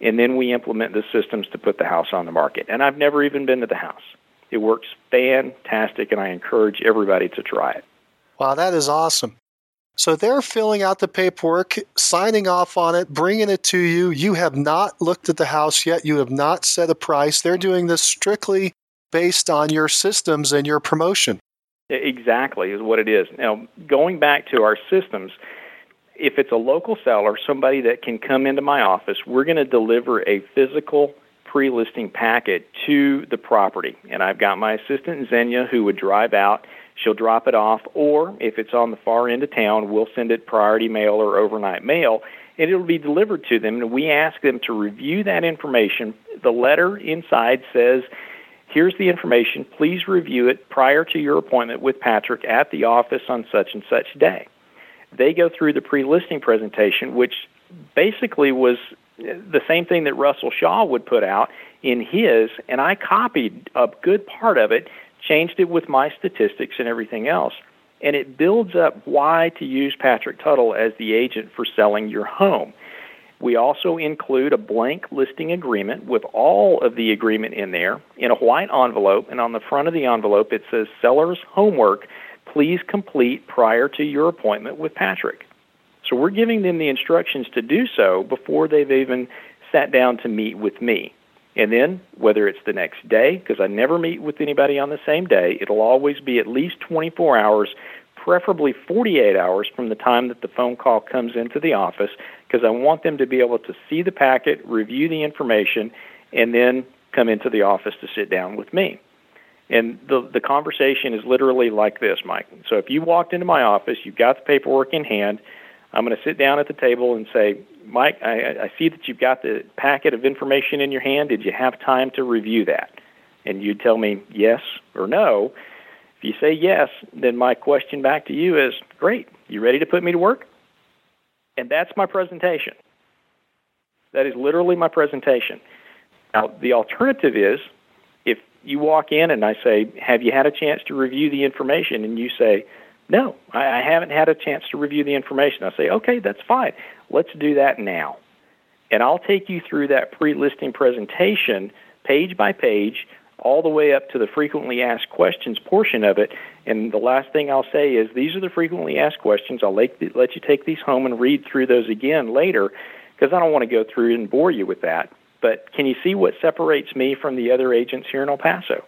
and then we implement the systems to put the house on the market. And I've never even been to the house. It works fantastic, and I encourage everybody to try it. Wow, that is awesome. So they're filling out the paperwork, signing off on it, bringing it to you. You have not looked at the house yet. You have not set a price. They're doing this strictly based on your systems and your promotion. Exactly, is what it is. Now, going back to our systems, if it's a local seller, somebody that can come into my office, we're going to deliver a physical pre listing packet to the property. And I've got my assistant, Xenia, who would drive out She'll drop it off, or if it's on the far end of town, we'll send it priority mail or overnight mail, and it'll be delivered to them. And we ask them to review that information. The letter inside says, Here's the information. Please review it prior to your appointment with Patrick at the office on such and such day. They go through the pre listing presentation, which basically was the same thing that Russell Shaw would put out in his, and I copied a good part of it changed it with my statistics and everything else. And it builds up why to use Patrick Tuttle as the agent for selling your home. We also include a blank listing agreement with all of the agreement in there in a white envelope, and on the front of the envelope it says seller's homework. Please complete prior to your appointment with Patrick. So we're giving them the instructions to do so before they've even sat down to meet with me. And then, whether it's the next day, because I never meet with anybody on the same day, it'll always be at least 24 hours, preferably 48 hours from the time that the phone call comes into the office, because I want them to be able to see the packet, review the information, and then come into the office to sit down with me. And the the conversation is literally like this, Mike. So if you walked into my office, you've got the paperwork in hand, I'm going to sit down at the table and say, Mike, I, I see that you've got the packet of information in your hand. Did you have time to review that? And you tell me yes or no. If you say yes, then my question back to you is, great, you ready to put me to work? And that's my presentation. That is literally my presentation. Now, the alternative is if you walk in and I say, Have you had a chance to review the information? And you say, no, I, I haven't had a chance to review the information. I say, okay, that's fine. Let's do that now. And I'll take you through that pre listing presentation page by page, all the way up to the frequently asked questions portion of it. And the last thing I'll say is these are the frequently asked questions. I'll let, let you take these home and read through those again later because I don't want to go through and bore you with that. But can you see what separates me from the other agents here in El Paso?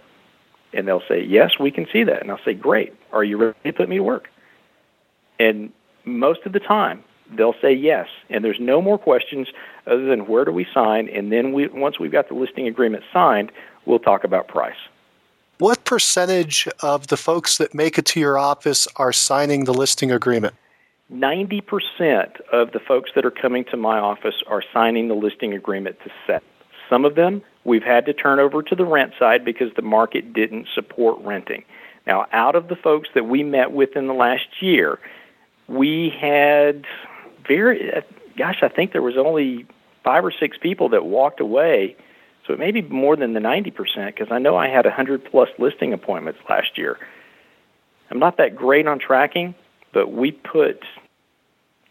And they'll say, Yes, we can see that. And I'll say, Great. Are you ready to put me to work? And most of the time, they'll say yes. And there's no more questions other than where do we sign? And then we, once we've got the listing agreement signed, we'll talk about price. What percentage of the folks that make it to your office are signing the listing agreement? 90% of the folks that are coming to my office are signing the listing agreement to set. Some of them we've had to turn over to the rent side because the market didn't support renting. Now, out of the folks that we met with in the last year, we had very, uh, gosh, I think there was only five or six people that walked away. So it may be more than the 90% because I know I had 100 plus listing appointments last year. I'm not that great on tracking, but we put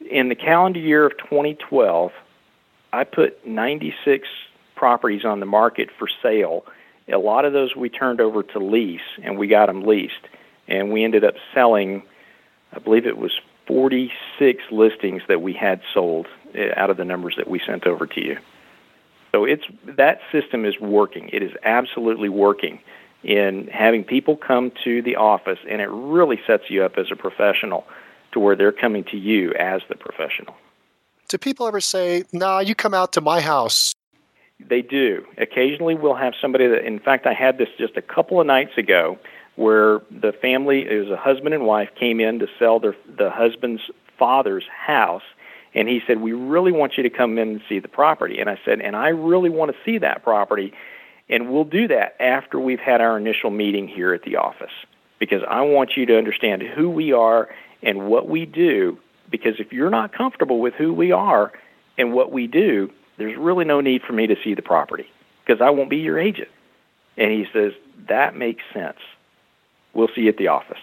in the calendar year of 2012, I put 96 properties on the market for sale. A lot of those we turned over to lease, and we got them leased. And we ended up selling, I believe it was 46 listings that we had sold eh, out of the numbers that we sent over to you. So it's that system is working. It is absolutely working in having people come to the office, and it really sets you up as a professional to where they're coming to you as the professional. Do people ever say, "Nah, you come out to my house"? They do. Occasionally, we'll have somebody that, in fact, I had this just a couple of nights ago where the family, it was a husband and wife, came in to sell their the husband's father's house, and he said, "We really want you to come in and see the property." And I said, "And I really want to see that property, and we'll do that after we've had our initial meeting here at the office, because I want you to understand who we are and what we do. Because if you're not comfortable with who we are and what we do, there's really no need for me to see the property because I won't be your agent. And he says, That makes sense. We'll see you at the office.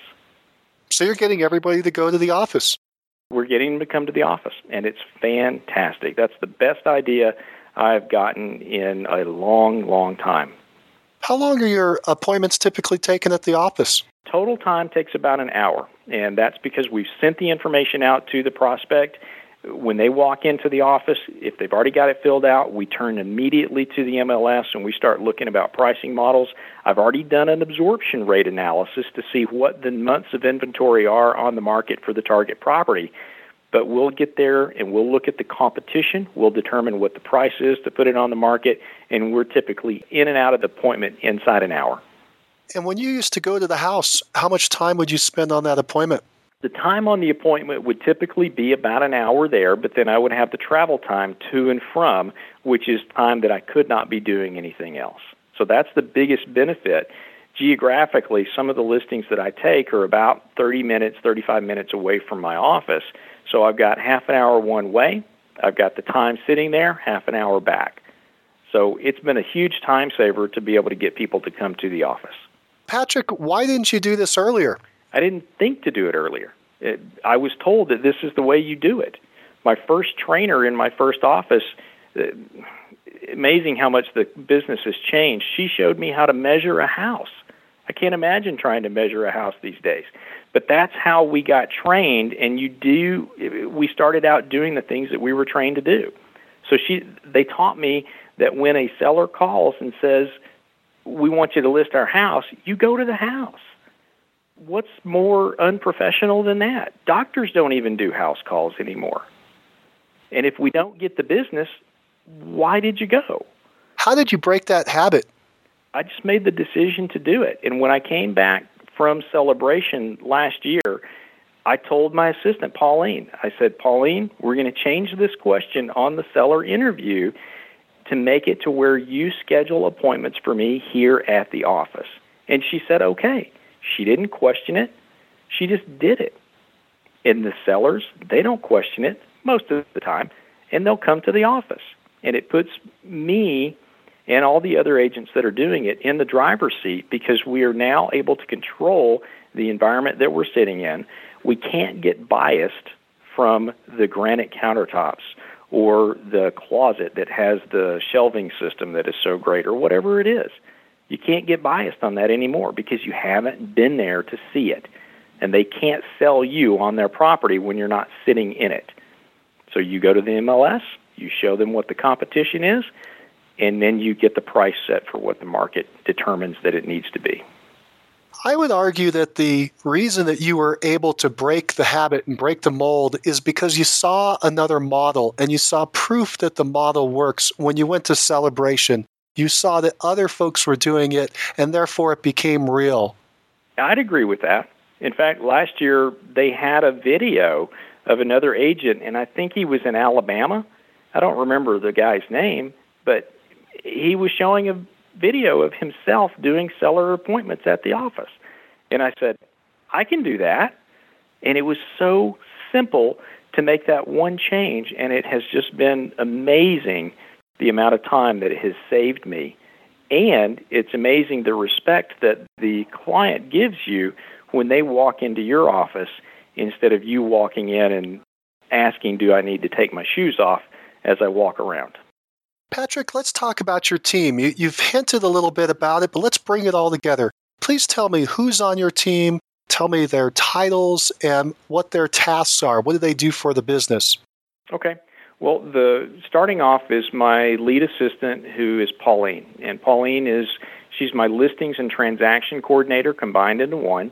So you're getting everybody to go to the office. We're getting them to come to the office, and it's fantastic. That's the best idea I've gotten in a long, long time. How long are your appointments typically taken at the office? Total time takes about an hour, and that's because we've sent the information out to the prospect when they walk into the office, if they've already got it filled out, we turn immediately to the MLS and we start looking about pricing models. I've already done an absorption rate analysis to see what the months of inventory are on the market for the target property. But we'll get there and we'll look at the competition. We'll determine what the price is to put it on the market, and we're typically in and out of the appointment inside an hour. And when you used to go to the house, how much time would you spend on that appointment? The time on the appointment would typically be about an hour there, but then I would have the travel time to and from, which is time that I could not be doing anything else. So that's the biggest benefit. Geographically, some of the listings that I take are about 30 minutes, 35 minutes away from my office. So I've got half an hour one way. I've got the time sitting there, half an hour back. So it's been a huge time saver to be able to get people to come to the office. Patrick, why didn't you do this earlier? I didn't think to do it earlier. It, I was told that this is the way you do it. My first trainer in my first office, uh, amazing how much the business has changed. She showed me how to measure a house. I can't imagine trying to measure a house these days. But that's how we got trained and you do we started out doing the things that we were trained to do. So she they taught me that when a seller calls and says, "We want you to list our house," you go to the house. What's more unprofessional than that? Doctors don't even do house calls anymore. And if we don't get the business, why did you go? How did you break that habit? I just made the decision to do it. And when I came back from Sell-a-bration last year, I told my assistant, Pauline, I said, Pauline, we're going to change this question on the seller interview to make it to where you schedule appointments for me here at the office. And she said, okay. She didn't question it, she just did it. And the sellers, they don't question it most of the time, and they'll come to the office. And it puts me and all the other agents that are doing it in the driver's seat because we are now able to control the environment that we're sitting in. We can't get biased from the granite countertops or the closet that has the shelving system that is so great or whatever it is. You can't get biased on that anymore because you haven't been there to see it. And they can't sell you on their property when you're not sitting in it. So you go to the MLS, you show them what the competition is, and then you get the price set for what the market determines that it needs to be. I would argue that the reason that you were able to break the habit and break the mold is because you saw another model and you saw proof that the model works when you went to Sell-a-bration. You saw that other folks were doing it and therefore it became real. I'd agree with that. In fact, last year they had a video of another agent, and I think he was in Alabama. I don't remember the guy's name, but he was showing a video of himself doing seller appointments at the office. And I said, I can do that. And it was so simple to make that one change, and it has just been amazing the amount of time that it has saved me. And it's amazing the respect that the client gives you when they walk into your office instead of you walking in and asking, Do I need to take my shoes off as I walk around? Patrick, let's talk about your team. You, you've hinted a little bit about it, but let's bring it all together. Please tell me who's on your team, tell me their titles, and what their tasks are. What do they do for the business? Okay. Well, the starting off is my lead assistant, who is Pauline, and Pauline is she's my listings and transaction coordinator combined into one.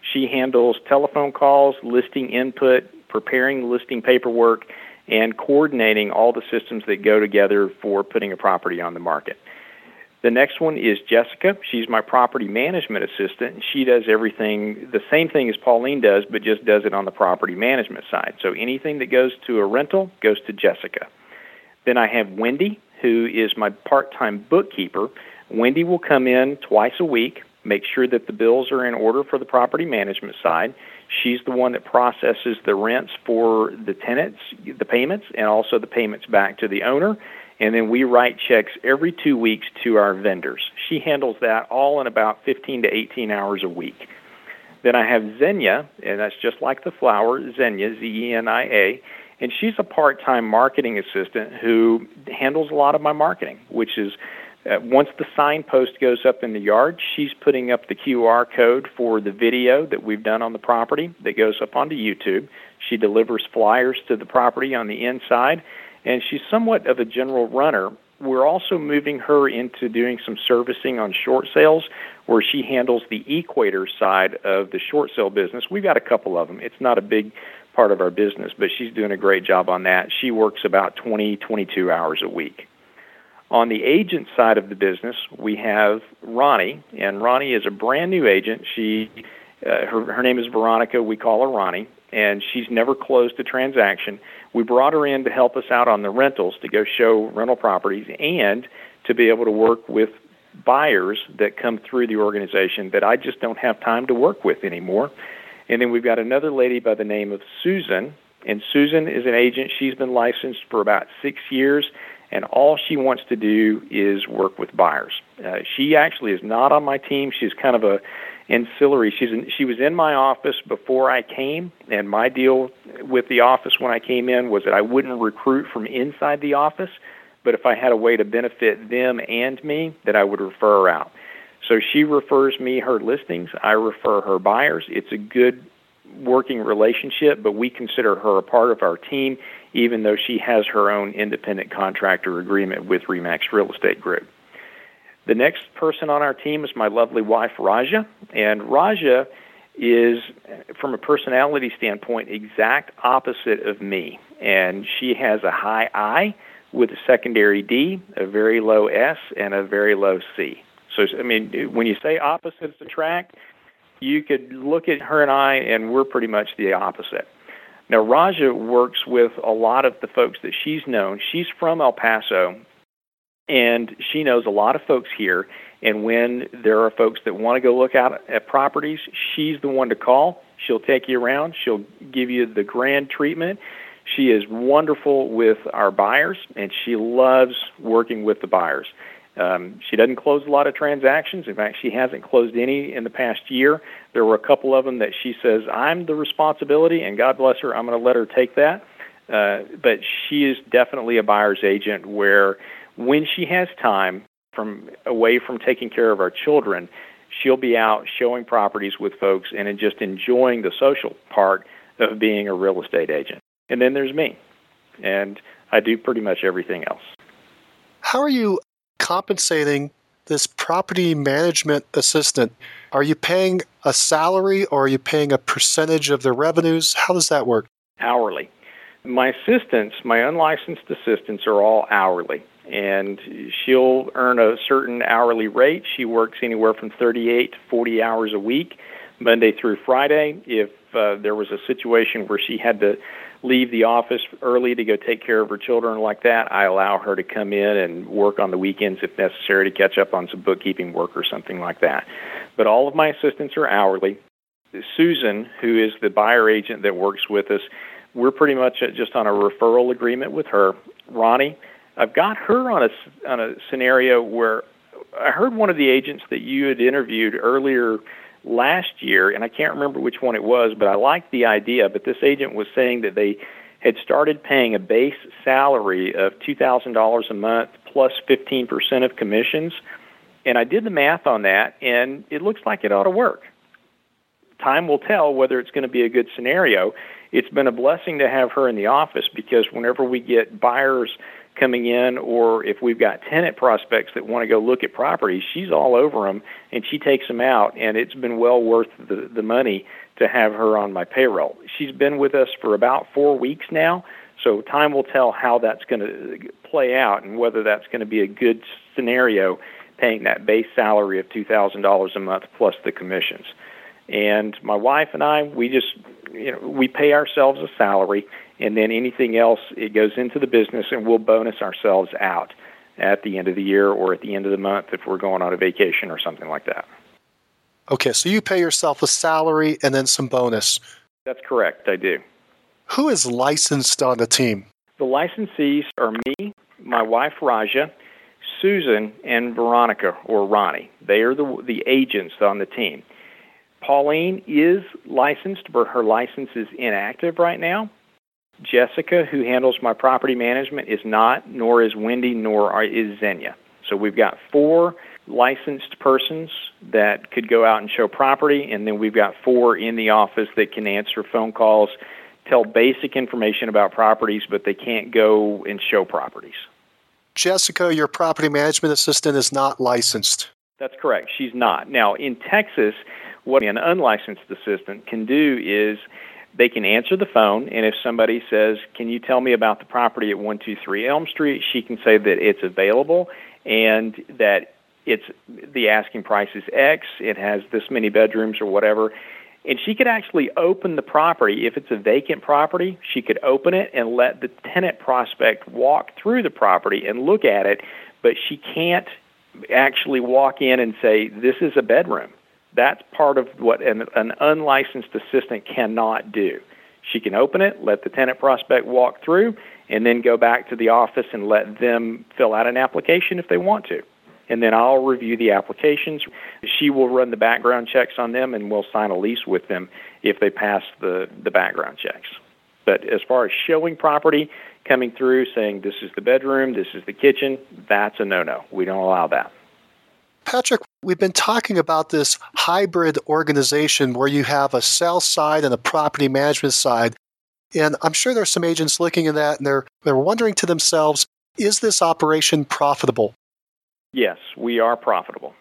She handles telephone calls, listing input, preparing listing paperwork, and coordinating all the systems that go together for putting a property on the market. The next one is Jessica. She's my property management assistant. She does everything, the same thing as Pauline does, but just does it on the property management side. So anything that goes to a rental goes to Jessica. Then I have Wendy, who is my part time bookkeeper. Wendy will come in twice a week, make sure that the bills are in order for the property management side. She's the one that processes the rents for the tenants, the payments, and also the payments back to the owner. And then we write checks every two weeks to our vendors. She handles that all in about 15 to 18 hours a week. Then I have Zenia, and that's just like the flower, Zenia, Z E N I A, and she's a part time marketing assistant who handles a lot of my marketing, which is uh, once the signpost goes up in the yard, she's putting up the QR code for the video that we've done on the property that goes up onto YouTube. She delivers flyers to the property on the inside, and she's somewhat of a general runner. We're also moving her into doing some servicing on short sales where she handles the equator side of the short sale business. We've got a couple of them. It's not a big part of our business, but she's doing a great job on that. She works about 20, 22 hours a week. On the agent side of the business, we have Ronnie, and Ronnie is a brand new agent. She, uh, her, her name is Veronica. We call her Ronnie, and she's never closed a transaction. We brought her in to help us out on the rentals to go show rental properties and to be able to work with buyers that come through the organization that I just don't have time to work with anymore. And then we've got another lady by the name of Susan, and Susan is an agent. She's been licensed for about six years and all she wants to do is work with buyers. Uh, she actually is not on my team. She's kind of a ancillary. She's in, she was in my office before I came, and my deal with the office when I came in was that I wouldn't recruit from inside the office, but if I had a way to benefit them and me, that I would refer out. So she refers me her listings. I refer her buyers. It's a good working relationship, but we consider her a part of our team, even though she has her own independent contractor agreement with Remax Real Estate Group. The next person on our team is my lovely wife, Raja. And Raja is, from a personality standpoint, exact opposite of me. And she has a high I with a secondary D, a very low S, and a very low C. So, I mean, when you say opposites attract, you could look at her and I, and we're pretty much the opposite. Now, Raja works with a lot of the folks that she's known. She's from El Paso, and she knows a lot of folks here. And when there are folks that want to go look out at properties, she's the one to call. She'll take you around. She'll give you the grand treatment. She is wonderful with our buyers, and she loves working with the buyers. Um, she doesn't close a lot of transactions. In fact, she hasn't closed any in the past year. There were a couple of them that she says, I'm the responsibility, and God bless her, I'm going to let her take that. Uh, but she is definitely a buyer's agent where when she has time from away from taking care of our children, she'll be out showing properties with folks and just enjoying the social part of being a real estate agent. And then there's me, and I do pretty much everything else. How are you compensating this property management assistant? Are you paying a salary or are you paying a percentage of the revenues? How does that work? Hourly. My assistants, my unlicensed assistants, are all hourly and she'll earn a certain hourly rate. She works anywhere from 38 to 40 hours a week, Monday through Friday. If uh, there was a situation where she had to leave the office early to go take care of her children like that, I allow her to come in and work on the weekends if necessary to catch up on some bookkeeping work or something like that. But all of my assistants are hourly. Susan, who is the buyer agent that works with us, we're pretty much just on a referral agreement with her. Ronnie, I've got her on a on a scenario where I heard one of the agents that you had interviewed earlier last year, and I can't remember which one it was, but I liked the idea. But this agent was saying that they had started paying a base salary of two thousand dollars a month plus fifteen percent of commissions, and I did the math on that, and it looks like it ought to work. Time will tell whether it's going to be a good scenario. It's been a blessing to have her in the office because whenever we get buyers coming in, or if we've got tenant prospects that want to go look at properties, she's all over them and she takes them out, and it's been well worth the the money to have her on my payroll. She's been with us for about four weeks now, so time will tell how that's going to play out and whether that's going to be a good scenario, paying that base salary of two thousand dollars a month plus the commissions. And my wife and I, we just you know we pay ourselves a salary and then anything else it goes into the business and we'll bonus ourselves out at the end of the year or at the end of the month if we're going on a vacation or something like that. Okay, so you pay yourself a salary and then some bonus. That's correct, I do. Who is licensed on the team? The licensees are me, my wife Raja, Susan, and Veronica or Ronnie. They are the the agents on the team. Pauline is licensed, but her license is inactive right now. Jessica, who handles my property management, is not, nor is Wendy, nor is Zenia. So we've got four licensed persons that could go out and show property, and then we've got four in the office that can answer phone calls, tell basic information about properties, but they can't go and show properties. Jessica, your property management assistant, is not licensed. That's correct. She's not. Now, in Texas, what an unlicensed assistant can do is they can answer the phone, and if somebody says, Can you tell me about the property at 123 Elm Street? she can say that it's available and that it's the asking price is X, it has this many bedrooms or whatever. And she could actually open the property. If it's a vacant property, she could open it and let the tenant prospect walk through the property and look at it, but she can't actually walk in and say, This is a bedroom that's part of what an, an unlicensed assistant cannot do. She can open it, let the tenant prospect walk through, and then go back to the office and let them fill out an application if they want to. and then I'll review the applications. She will run the background checks on them, and we'll sign a lease with them if they pass the, the background checks. But as far as showing property, coming through saying this is the bedroom, this is the kitchen, that's a no no. We don't allow that. Patrick, we've been talking about this hybrid organization where you have a sales side and a property management side. And I'm sure there's some agents looking at that and they're they're wondering to themselves, is this operation profitable? Yes, we are profitable.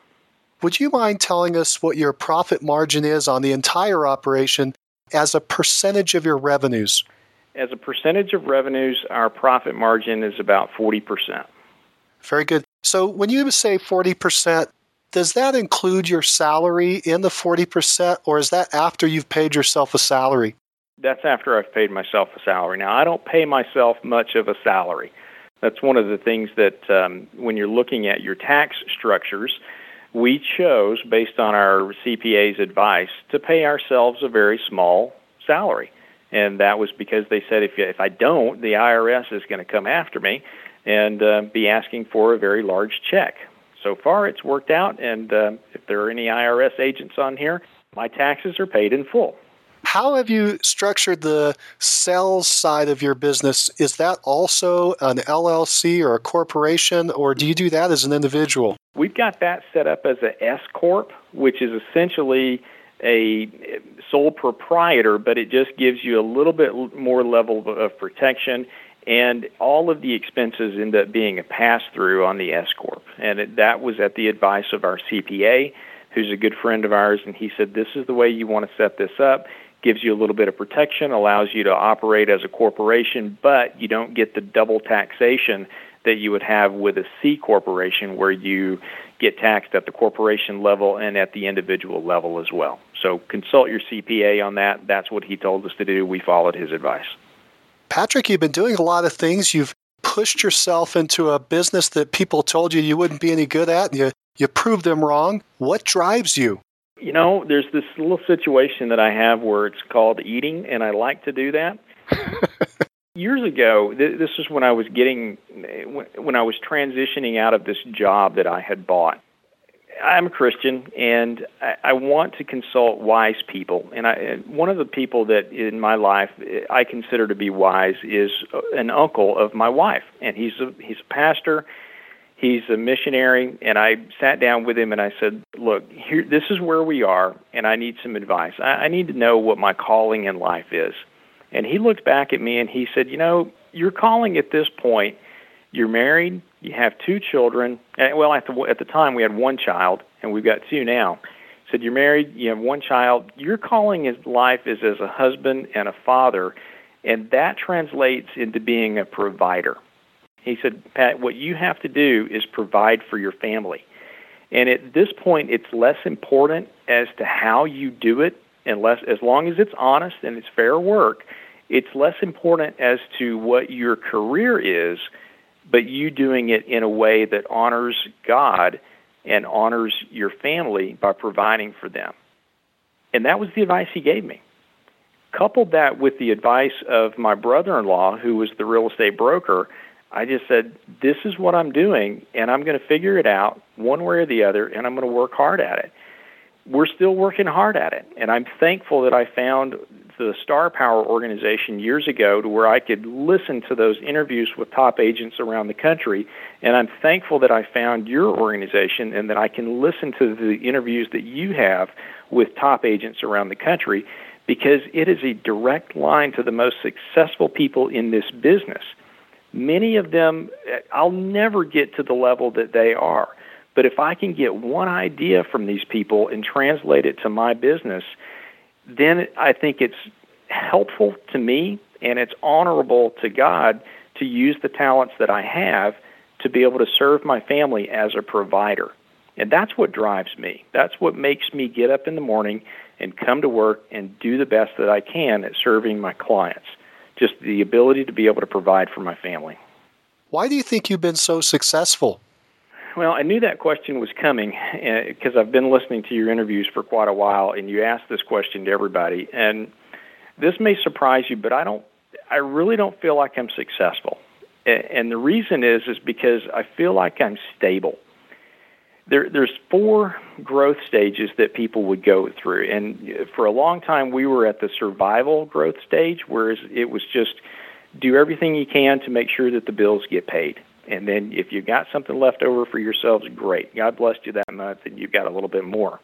Would you mind telling us what your profit margin is on the entire operation as a percentage of your revenues? As a percentage of revenues, our profit margin is about 40%. Very good. So when you say 40%, does that include your salary in the 40%, or is that after you've paid yourself a salary? That's after I've paid myself a salary. Now, I don't pay myself much of a salary. That's one of the things that um, when you're looking at your tax structures, we chose, based on our CPA's advice, to pay ourselves a very small salary. And that was because they said if, if I don't, the IRS is going to come after me and uh, be asking for a very large check. So far, it's worked out, and uh, if there are any IRS agents on here, my taxes are paid in full. How have you structured the sales side of your business? Is that also an LLC or a corporation, or do you do that as an individual? We've got that set up as an S corp, which is essentially a sole proprietor, but it just gives you a little bit more level of protection. And all of the expenses end up being a pass through on the S corp, and it, that was at the advice of our CPA, who's a good friend of ours, and he said this is the way you want to set this up gives you a little bit of protection, allows you to operate as a corporation, but you don't get the double taxation that you would have with a C corporation where you get taxed at the corporation level and at the individual level as well. So consult your CPA on that. That's what he told us to do. We followed his advice. Patrick, you've been doing a lot of things. You've pushed yourself into a business that people told you you wouldn't be any good at, and you, you proved them wrong. What drives you? You know, there's this little situation that I have where it's called eating, and I like to do that. Years ago, th- this is when I was getting, when I was transitioning out of this job that I had bought. I'm a Christian, and I, I want to consult wise people. And I, one of the people that in my life eh, I consider to be wise is uh, an uncle of my wife, and he's a he's a pastor He's a missionary, and I sat down with him and I said, "Look, here, this is where we are, and I need some advice. I, I need to know what my calling in life is." And he looked back at me and he said, "You know, your calling at this point, you're married, you have two children. Well, at the at the time we had one child, and we've got two now." Said, "You're married, you have one child. Your calling in life is as a husband and a father, and that translates into being a provider." He said, Pat, what you have to do is provide for your family. And at this point, it's less important as to how you do it, unless as long as it's honest and it's fair work. It's less important as to what your career is, but you doing it in a way that honors God and honors your family by providing for them. And that was the advice he gave me. Coupled that with the advice of my brother in law, who was the real estate broker I just said, this is what I'm doing, and I'm going to figure it out one way or the other, and I'm going to work hard at it. We're still working hard at it, and I'm thankful that I found the Star Power organization years ago to where I could listen to those interviews with top agents around the country. And I'm thankful that I found your organization and that I can listen to the interviews that you have with top agents around the country because it is a direct line to the most successful people in this business. Many of them, I'll never get to the level that they are. But if I can get one idea from these people and translate it to my business, then I think it's helpful to me and it's honorable to God to use the talents that I have to be able to serve my family as a provider. And that's what drives me. That's what makes me get up in the morning and come to work and do the best that I can at serving my clients just the ability to be able to provide for my family. Why do you think you've been so successful? Well, I knew that question was coming because uh, I've been listening to your interviews for quite a while, and you asked this question to everybody. And this may surprise you, but I don't. I really don't feel like I'm successful, and the reason is is because I feel like I'm stable. there, there's four growth stages that people would go through, and for a long time we were at the survival growth stage, whereas it was just do everything you can to make sure that the bills get paid. And then if you got something left over for yourselves, great. God blessed you that month and you got a little bit more.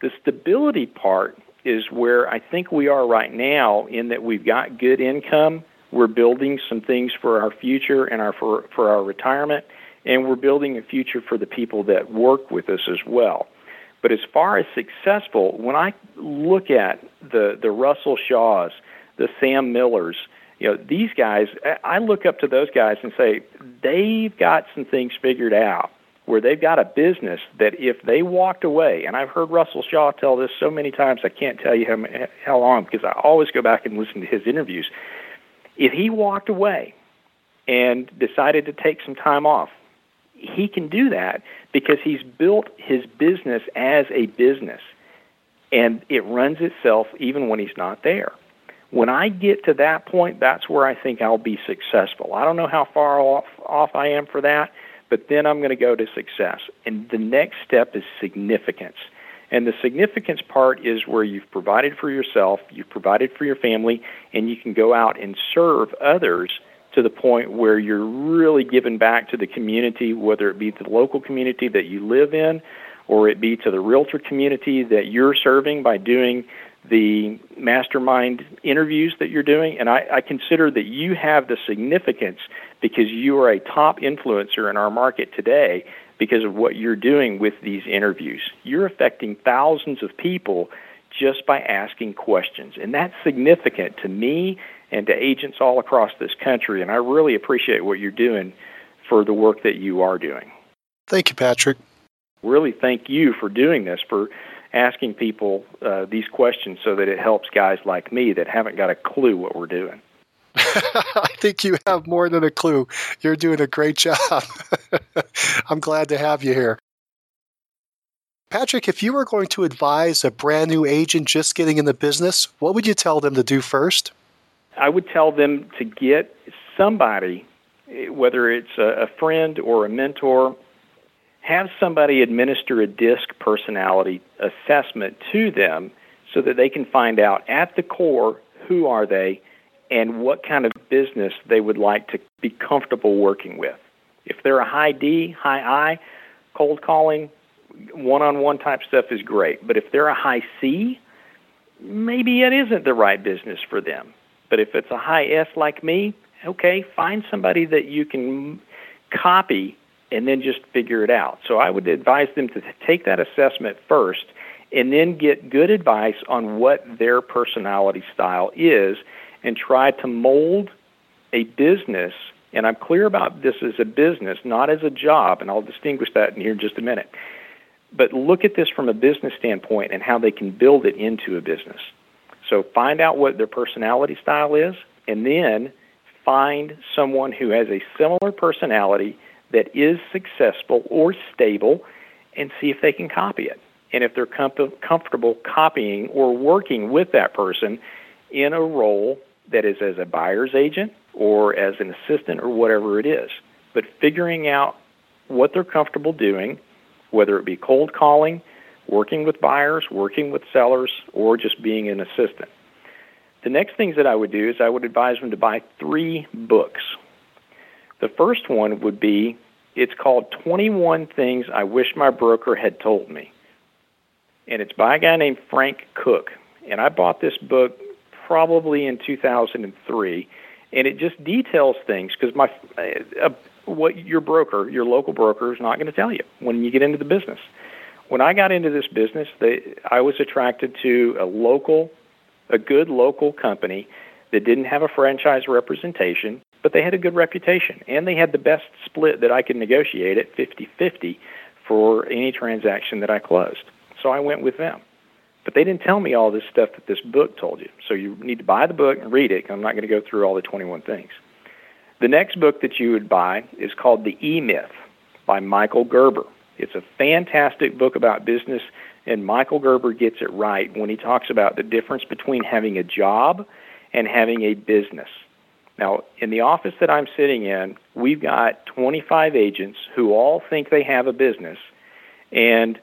The stability part is where I think we are right now in that we've got good income, we're building some things for our future and our for, for our retirement, and we're building a future for the people that work with us as well. But as far as successful, when I look at the the Russell Shaws, the Sam Millers, you know, these guys, I look up to those guys and say they've got some things figured out where they've got a business that if they walked away, and I've heard Russell Shaw tell this so many times, I can't tell you how, how long because I always go back and listen to his interviews. If he walked away and decided to take some time off, he can do that because he's built his business as a business and it runs itself even when he's not there. When I get to that point, that's where I think I'll be successful. I don't know how far off, off I am for that but then I'm going to go to success. And the next step is significance. And the significance part is where you've provided for yourself, you've provided for your family, and you can go out and serve others to the point where you're really giving back to the community, whether it be the local community that you live in or it be to the realtor community that you're serving by doing the mastermind interviews that you're doing. And I, I consider that you have the significance because you are a top influencer in our market today because of what you're doing with these interviews. You're affecting thousands of people just by asking questions. And that's significant to me and to agents all across this country. And I really appreciate what you're doing for the work that you are doing. Thank you, Patrick. Really thank you for doing this, for asking people uh, these questions so that it helps guys like me that haven't got a clue what we're doing. I think you have more than a clue. You're doing a great job. I'm glad to have you here. Patrick, if you were going to advise a brand new agent just getting in the business, what would you tell them to do first? I would tell them to get somebody, whether it's a friend or a mentor, have somebody administer a DISC personality assessment to them so that they can find out at the core who are they and what kind of business they would like to be comfortable working with. If they're a high D, high I, cold calling, one on one type stuff is great. But if they're a high C, maybe it isn't the right business for them. But if it's a high S like me, okay, find somebody that you can copy and then just figure it out. So I would advise them to take that assessment first and then get good advice on what their personality style is and try to mold a business, and I'm clear about this as a business, not as a job, and I'll distinguish that in here in just a minute. But look at this from a business standpoint and how they can build it into a business. So find out what their personality style is, and then find someone who has a similar personality that is successful or stable and see if they can copy it. And if they're com- comfortable copying or working with that person in a role that is as a buyer's agent or as an assistant or whatever it is. But figuring out what they're comfortable doing, whether it be cold calling, working with buyers, working with sellers, or just being an assistant. The next things that I would do is I would advise them to buy three books. The first one would be it's called 21 Things I Wish My Broker Had Told Me. And it's by a guy named Frank Cook. And I bought this book probably in 2003, and it just details things because my uh, uh, what your broker, your local broker, is not going to tell you when you get into the business. When I got into this business, they, I was attracted to a local, a good local company that didn't have a franchise representation, but they had a good reputation and they had the best split that I could negotiate at 50-50 for any transaction that I closed. So I went with them. But they didn't tell me all this stuff that this book told you. So you need to buy the book and read it. I'm not going to go through all the 21 things. The next book that you would buy is called The E Myth by Michael Gerber. It's a fantastic book about business, and Michael Gerber gets it right when he talks about the difference between having a job and having a business. Now, in the office that I'm sitting in, we've got 25 agents who all think they have a business and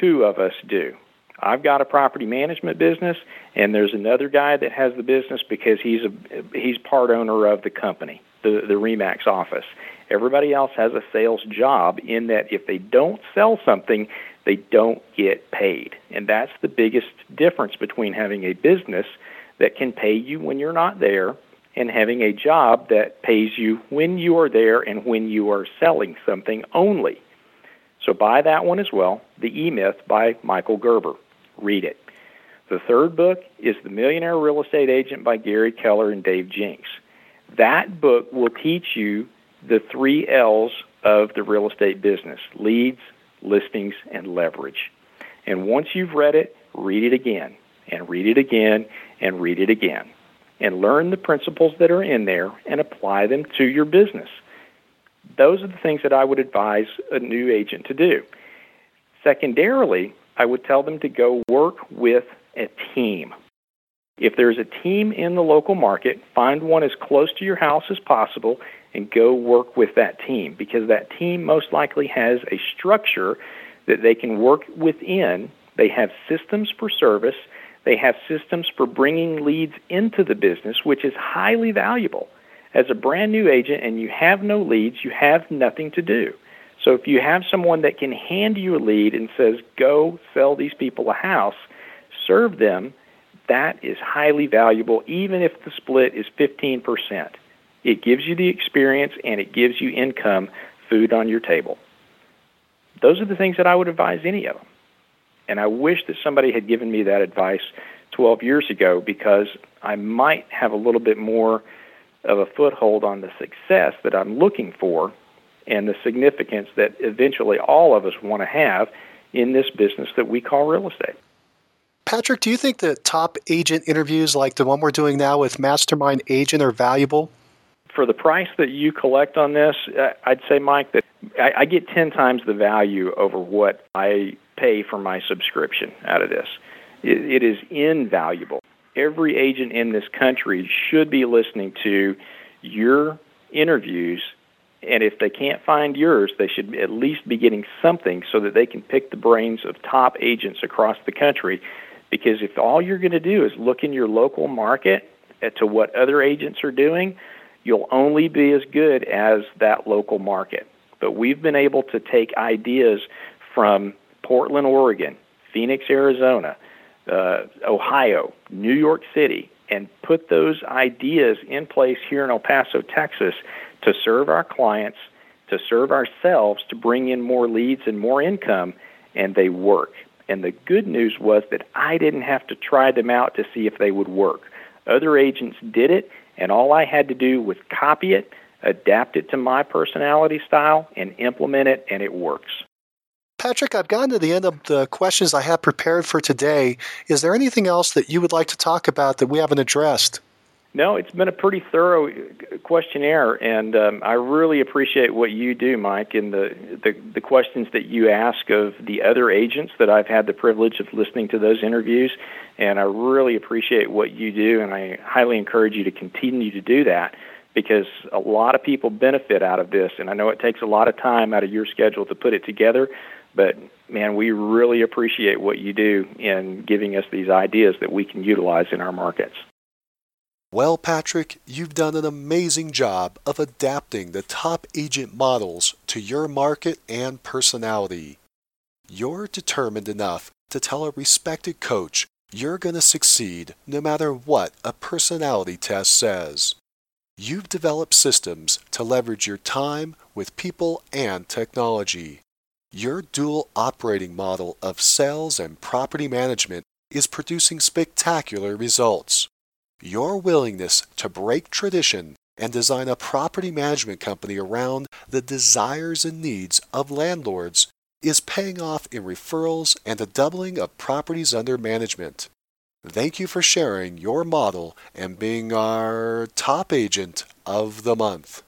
two of us do. I've got a property management business, and there's another guy that has the business because he's a he's part owner of the company, the the Remax office. Everybody else has a sales job in that if they don't sell something, they don't get paid. And that's the biggest difference between having a business that can pay you when you're not there and having a job that pays you when you are there and when you are selling something only. So buy that one as well, The E Myth by Michael Gerber. Read it. The third book is The Millionaire Real Estate Agent by Gary Keller and Dave Jenks. That book will teach you the three L's of the real estate business leads, listings, and leverage. And once you've read it, read it again, and read it again, and read it again. And learn the principles that are in there and apply them to your business. Those are the things that I would advise a new agent to do. Secondarily, I would tell them to go work with a team. If there's a team in the local market, find one as close to your house as possible and go work with that team because that team most likely has a structure that they can work within. They have systems for service, they have systems for bringing leads into the business, which is highly valuable. As a brand new agent and you have no leads, you have nothing to do. So if you have someone that can hand you a lead and says, go sell these people a house, serve them, that is highly valuable, even if the split is 15%. It gives you the experience and it gives you income, food on your table. Those are the things that I would advise any of them. And I wish that somebody had given me that advice 12 years ago because I might have a little bit more of a foothold on the success that I'm looking for and the significance that eventually all of us want to have in this business that we call real estate. Patrick, do you think that top agent interviews like the one we're doing now with Mastermind Agent are valuable? For the price that you collect on this, uh, I'd say, Mike, that I, get 10 times the value over what I pay for my subscription out of this. it is invaluable. Every agent in this country should be listening to your interviews and if they can't find yours, they should at least be getting something so that they can pick the brains of top agents across the country. Because if all you're going to do is look in your local market to what other agents are doing, you'll only be as good as that local market. But we've been able to take ideas from Portland, Oregon, Phoenix, Arizona, uh, Ohio, New York City, and put those ideas in place here in El Paso, Texas, to serve our clients, to serve ourselves, to bring in more leads and more income, and they work. And the good news was that I didn't have to try them out to see if they would work. Other agents did it, and all I had to do was copy it, adapt it to my personality style, and implement it, and it works. Patrick, I've gotten to the end of the questions I have prepared for today. Is there anything else that you would like to talk about that we haven't addressed? No, it's been a pretty thorough questionnaire, and um, I really appreciate what you do, Mike, and the, the the questions that you ask of the other agents that I've had the privilege of listening to those interviews, and I really appreciate what you do, and I highly encourage you to continue to do that because a lot of people benefit out of this, and I know it takes a lot of time out of your schedule to put it together, but man, we really appreciate what you do in giving us these ideas that we can utilize in our markets. Well, Patrick, you've done an amazing job of adapting the top agent models to your market and personality. You're determined enough to tell a respected coach you're going to succeed no matter what a personality test says. You've developed systems to leverage your time with people and technology. Your dual operating model of sales and property management is producing spectacular results. Your willingness to break tradition and design a property management company around the desires and needs of landlords is paying off in referrals and a doubling of properties under management. Thank you for sharing your model and being our top agent of the month.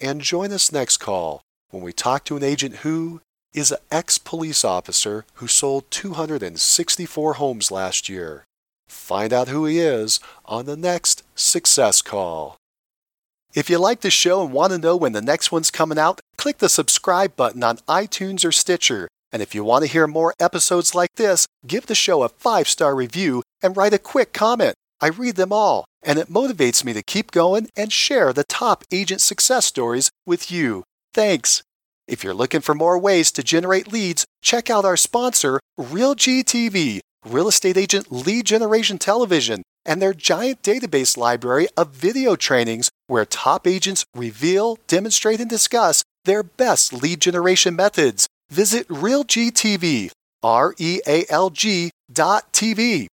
And join us next call when we talk to an agent who is an ex police officer who sold 264 homes last year. Find out who he is on the next Success Call. If you like the show and want to know when the next one's coming out, click the subscribe button on iTunes or Stitcher And if you want to hear more episodes like this, give the show a five star review and write a quick comment. I read them all, and it motivates me to keep going and share the top agent success stories with you. Thanks. If you're looking for more ways to generate leads, check out our sponsor, RealGTV, Real Estate Agent Lead Generation Television, and their giant database library of video trainings where top agents reveal, demonstrate, and discuss their best lead generation methods. Visit RealGTV, R E A L G dot TV.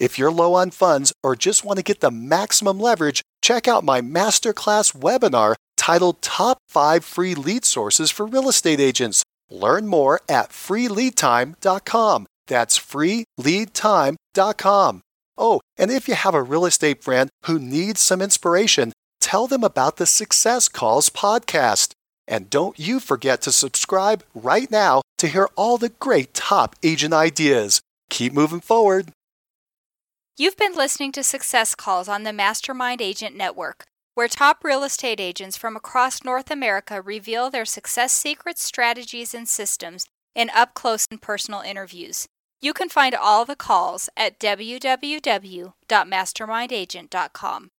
If you're low on funds or just want to get the maximum leverage, check out my masterclass webinar titled Top 5 Free Lead Sources for Real Estate Agents. Learn more at freeleadtime.com. That's freeleadtime.com. Oh, and if you have a real estate friend who needs some inspiration, tell them about the Success Calls podcast. And don't you forget to subscribe right now to hear all the great top agent ideas. Keep moving forward. You've been listening to Success Calls on the Mastermind Agent Network, where top real estate agents from across North America reveal their success secrets, strategies, and systems in up close and personal interviews. You can find all the calls at www.mastermindagent.com.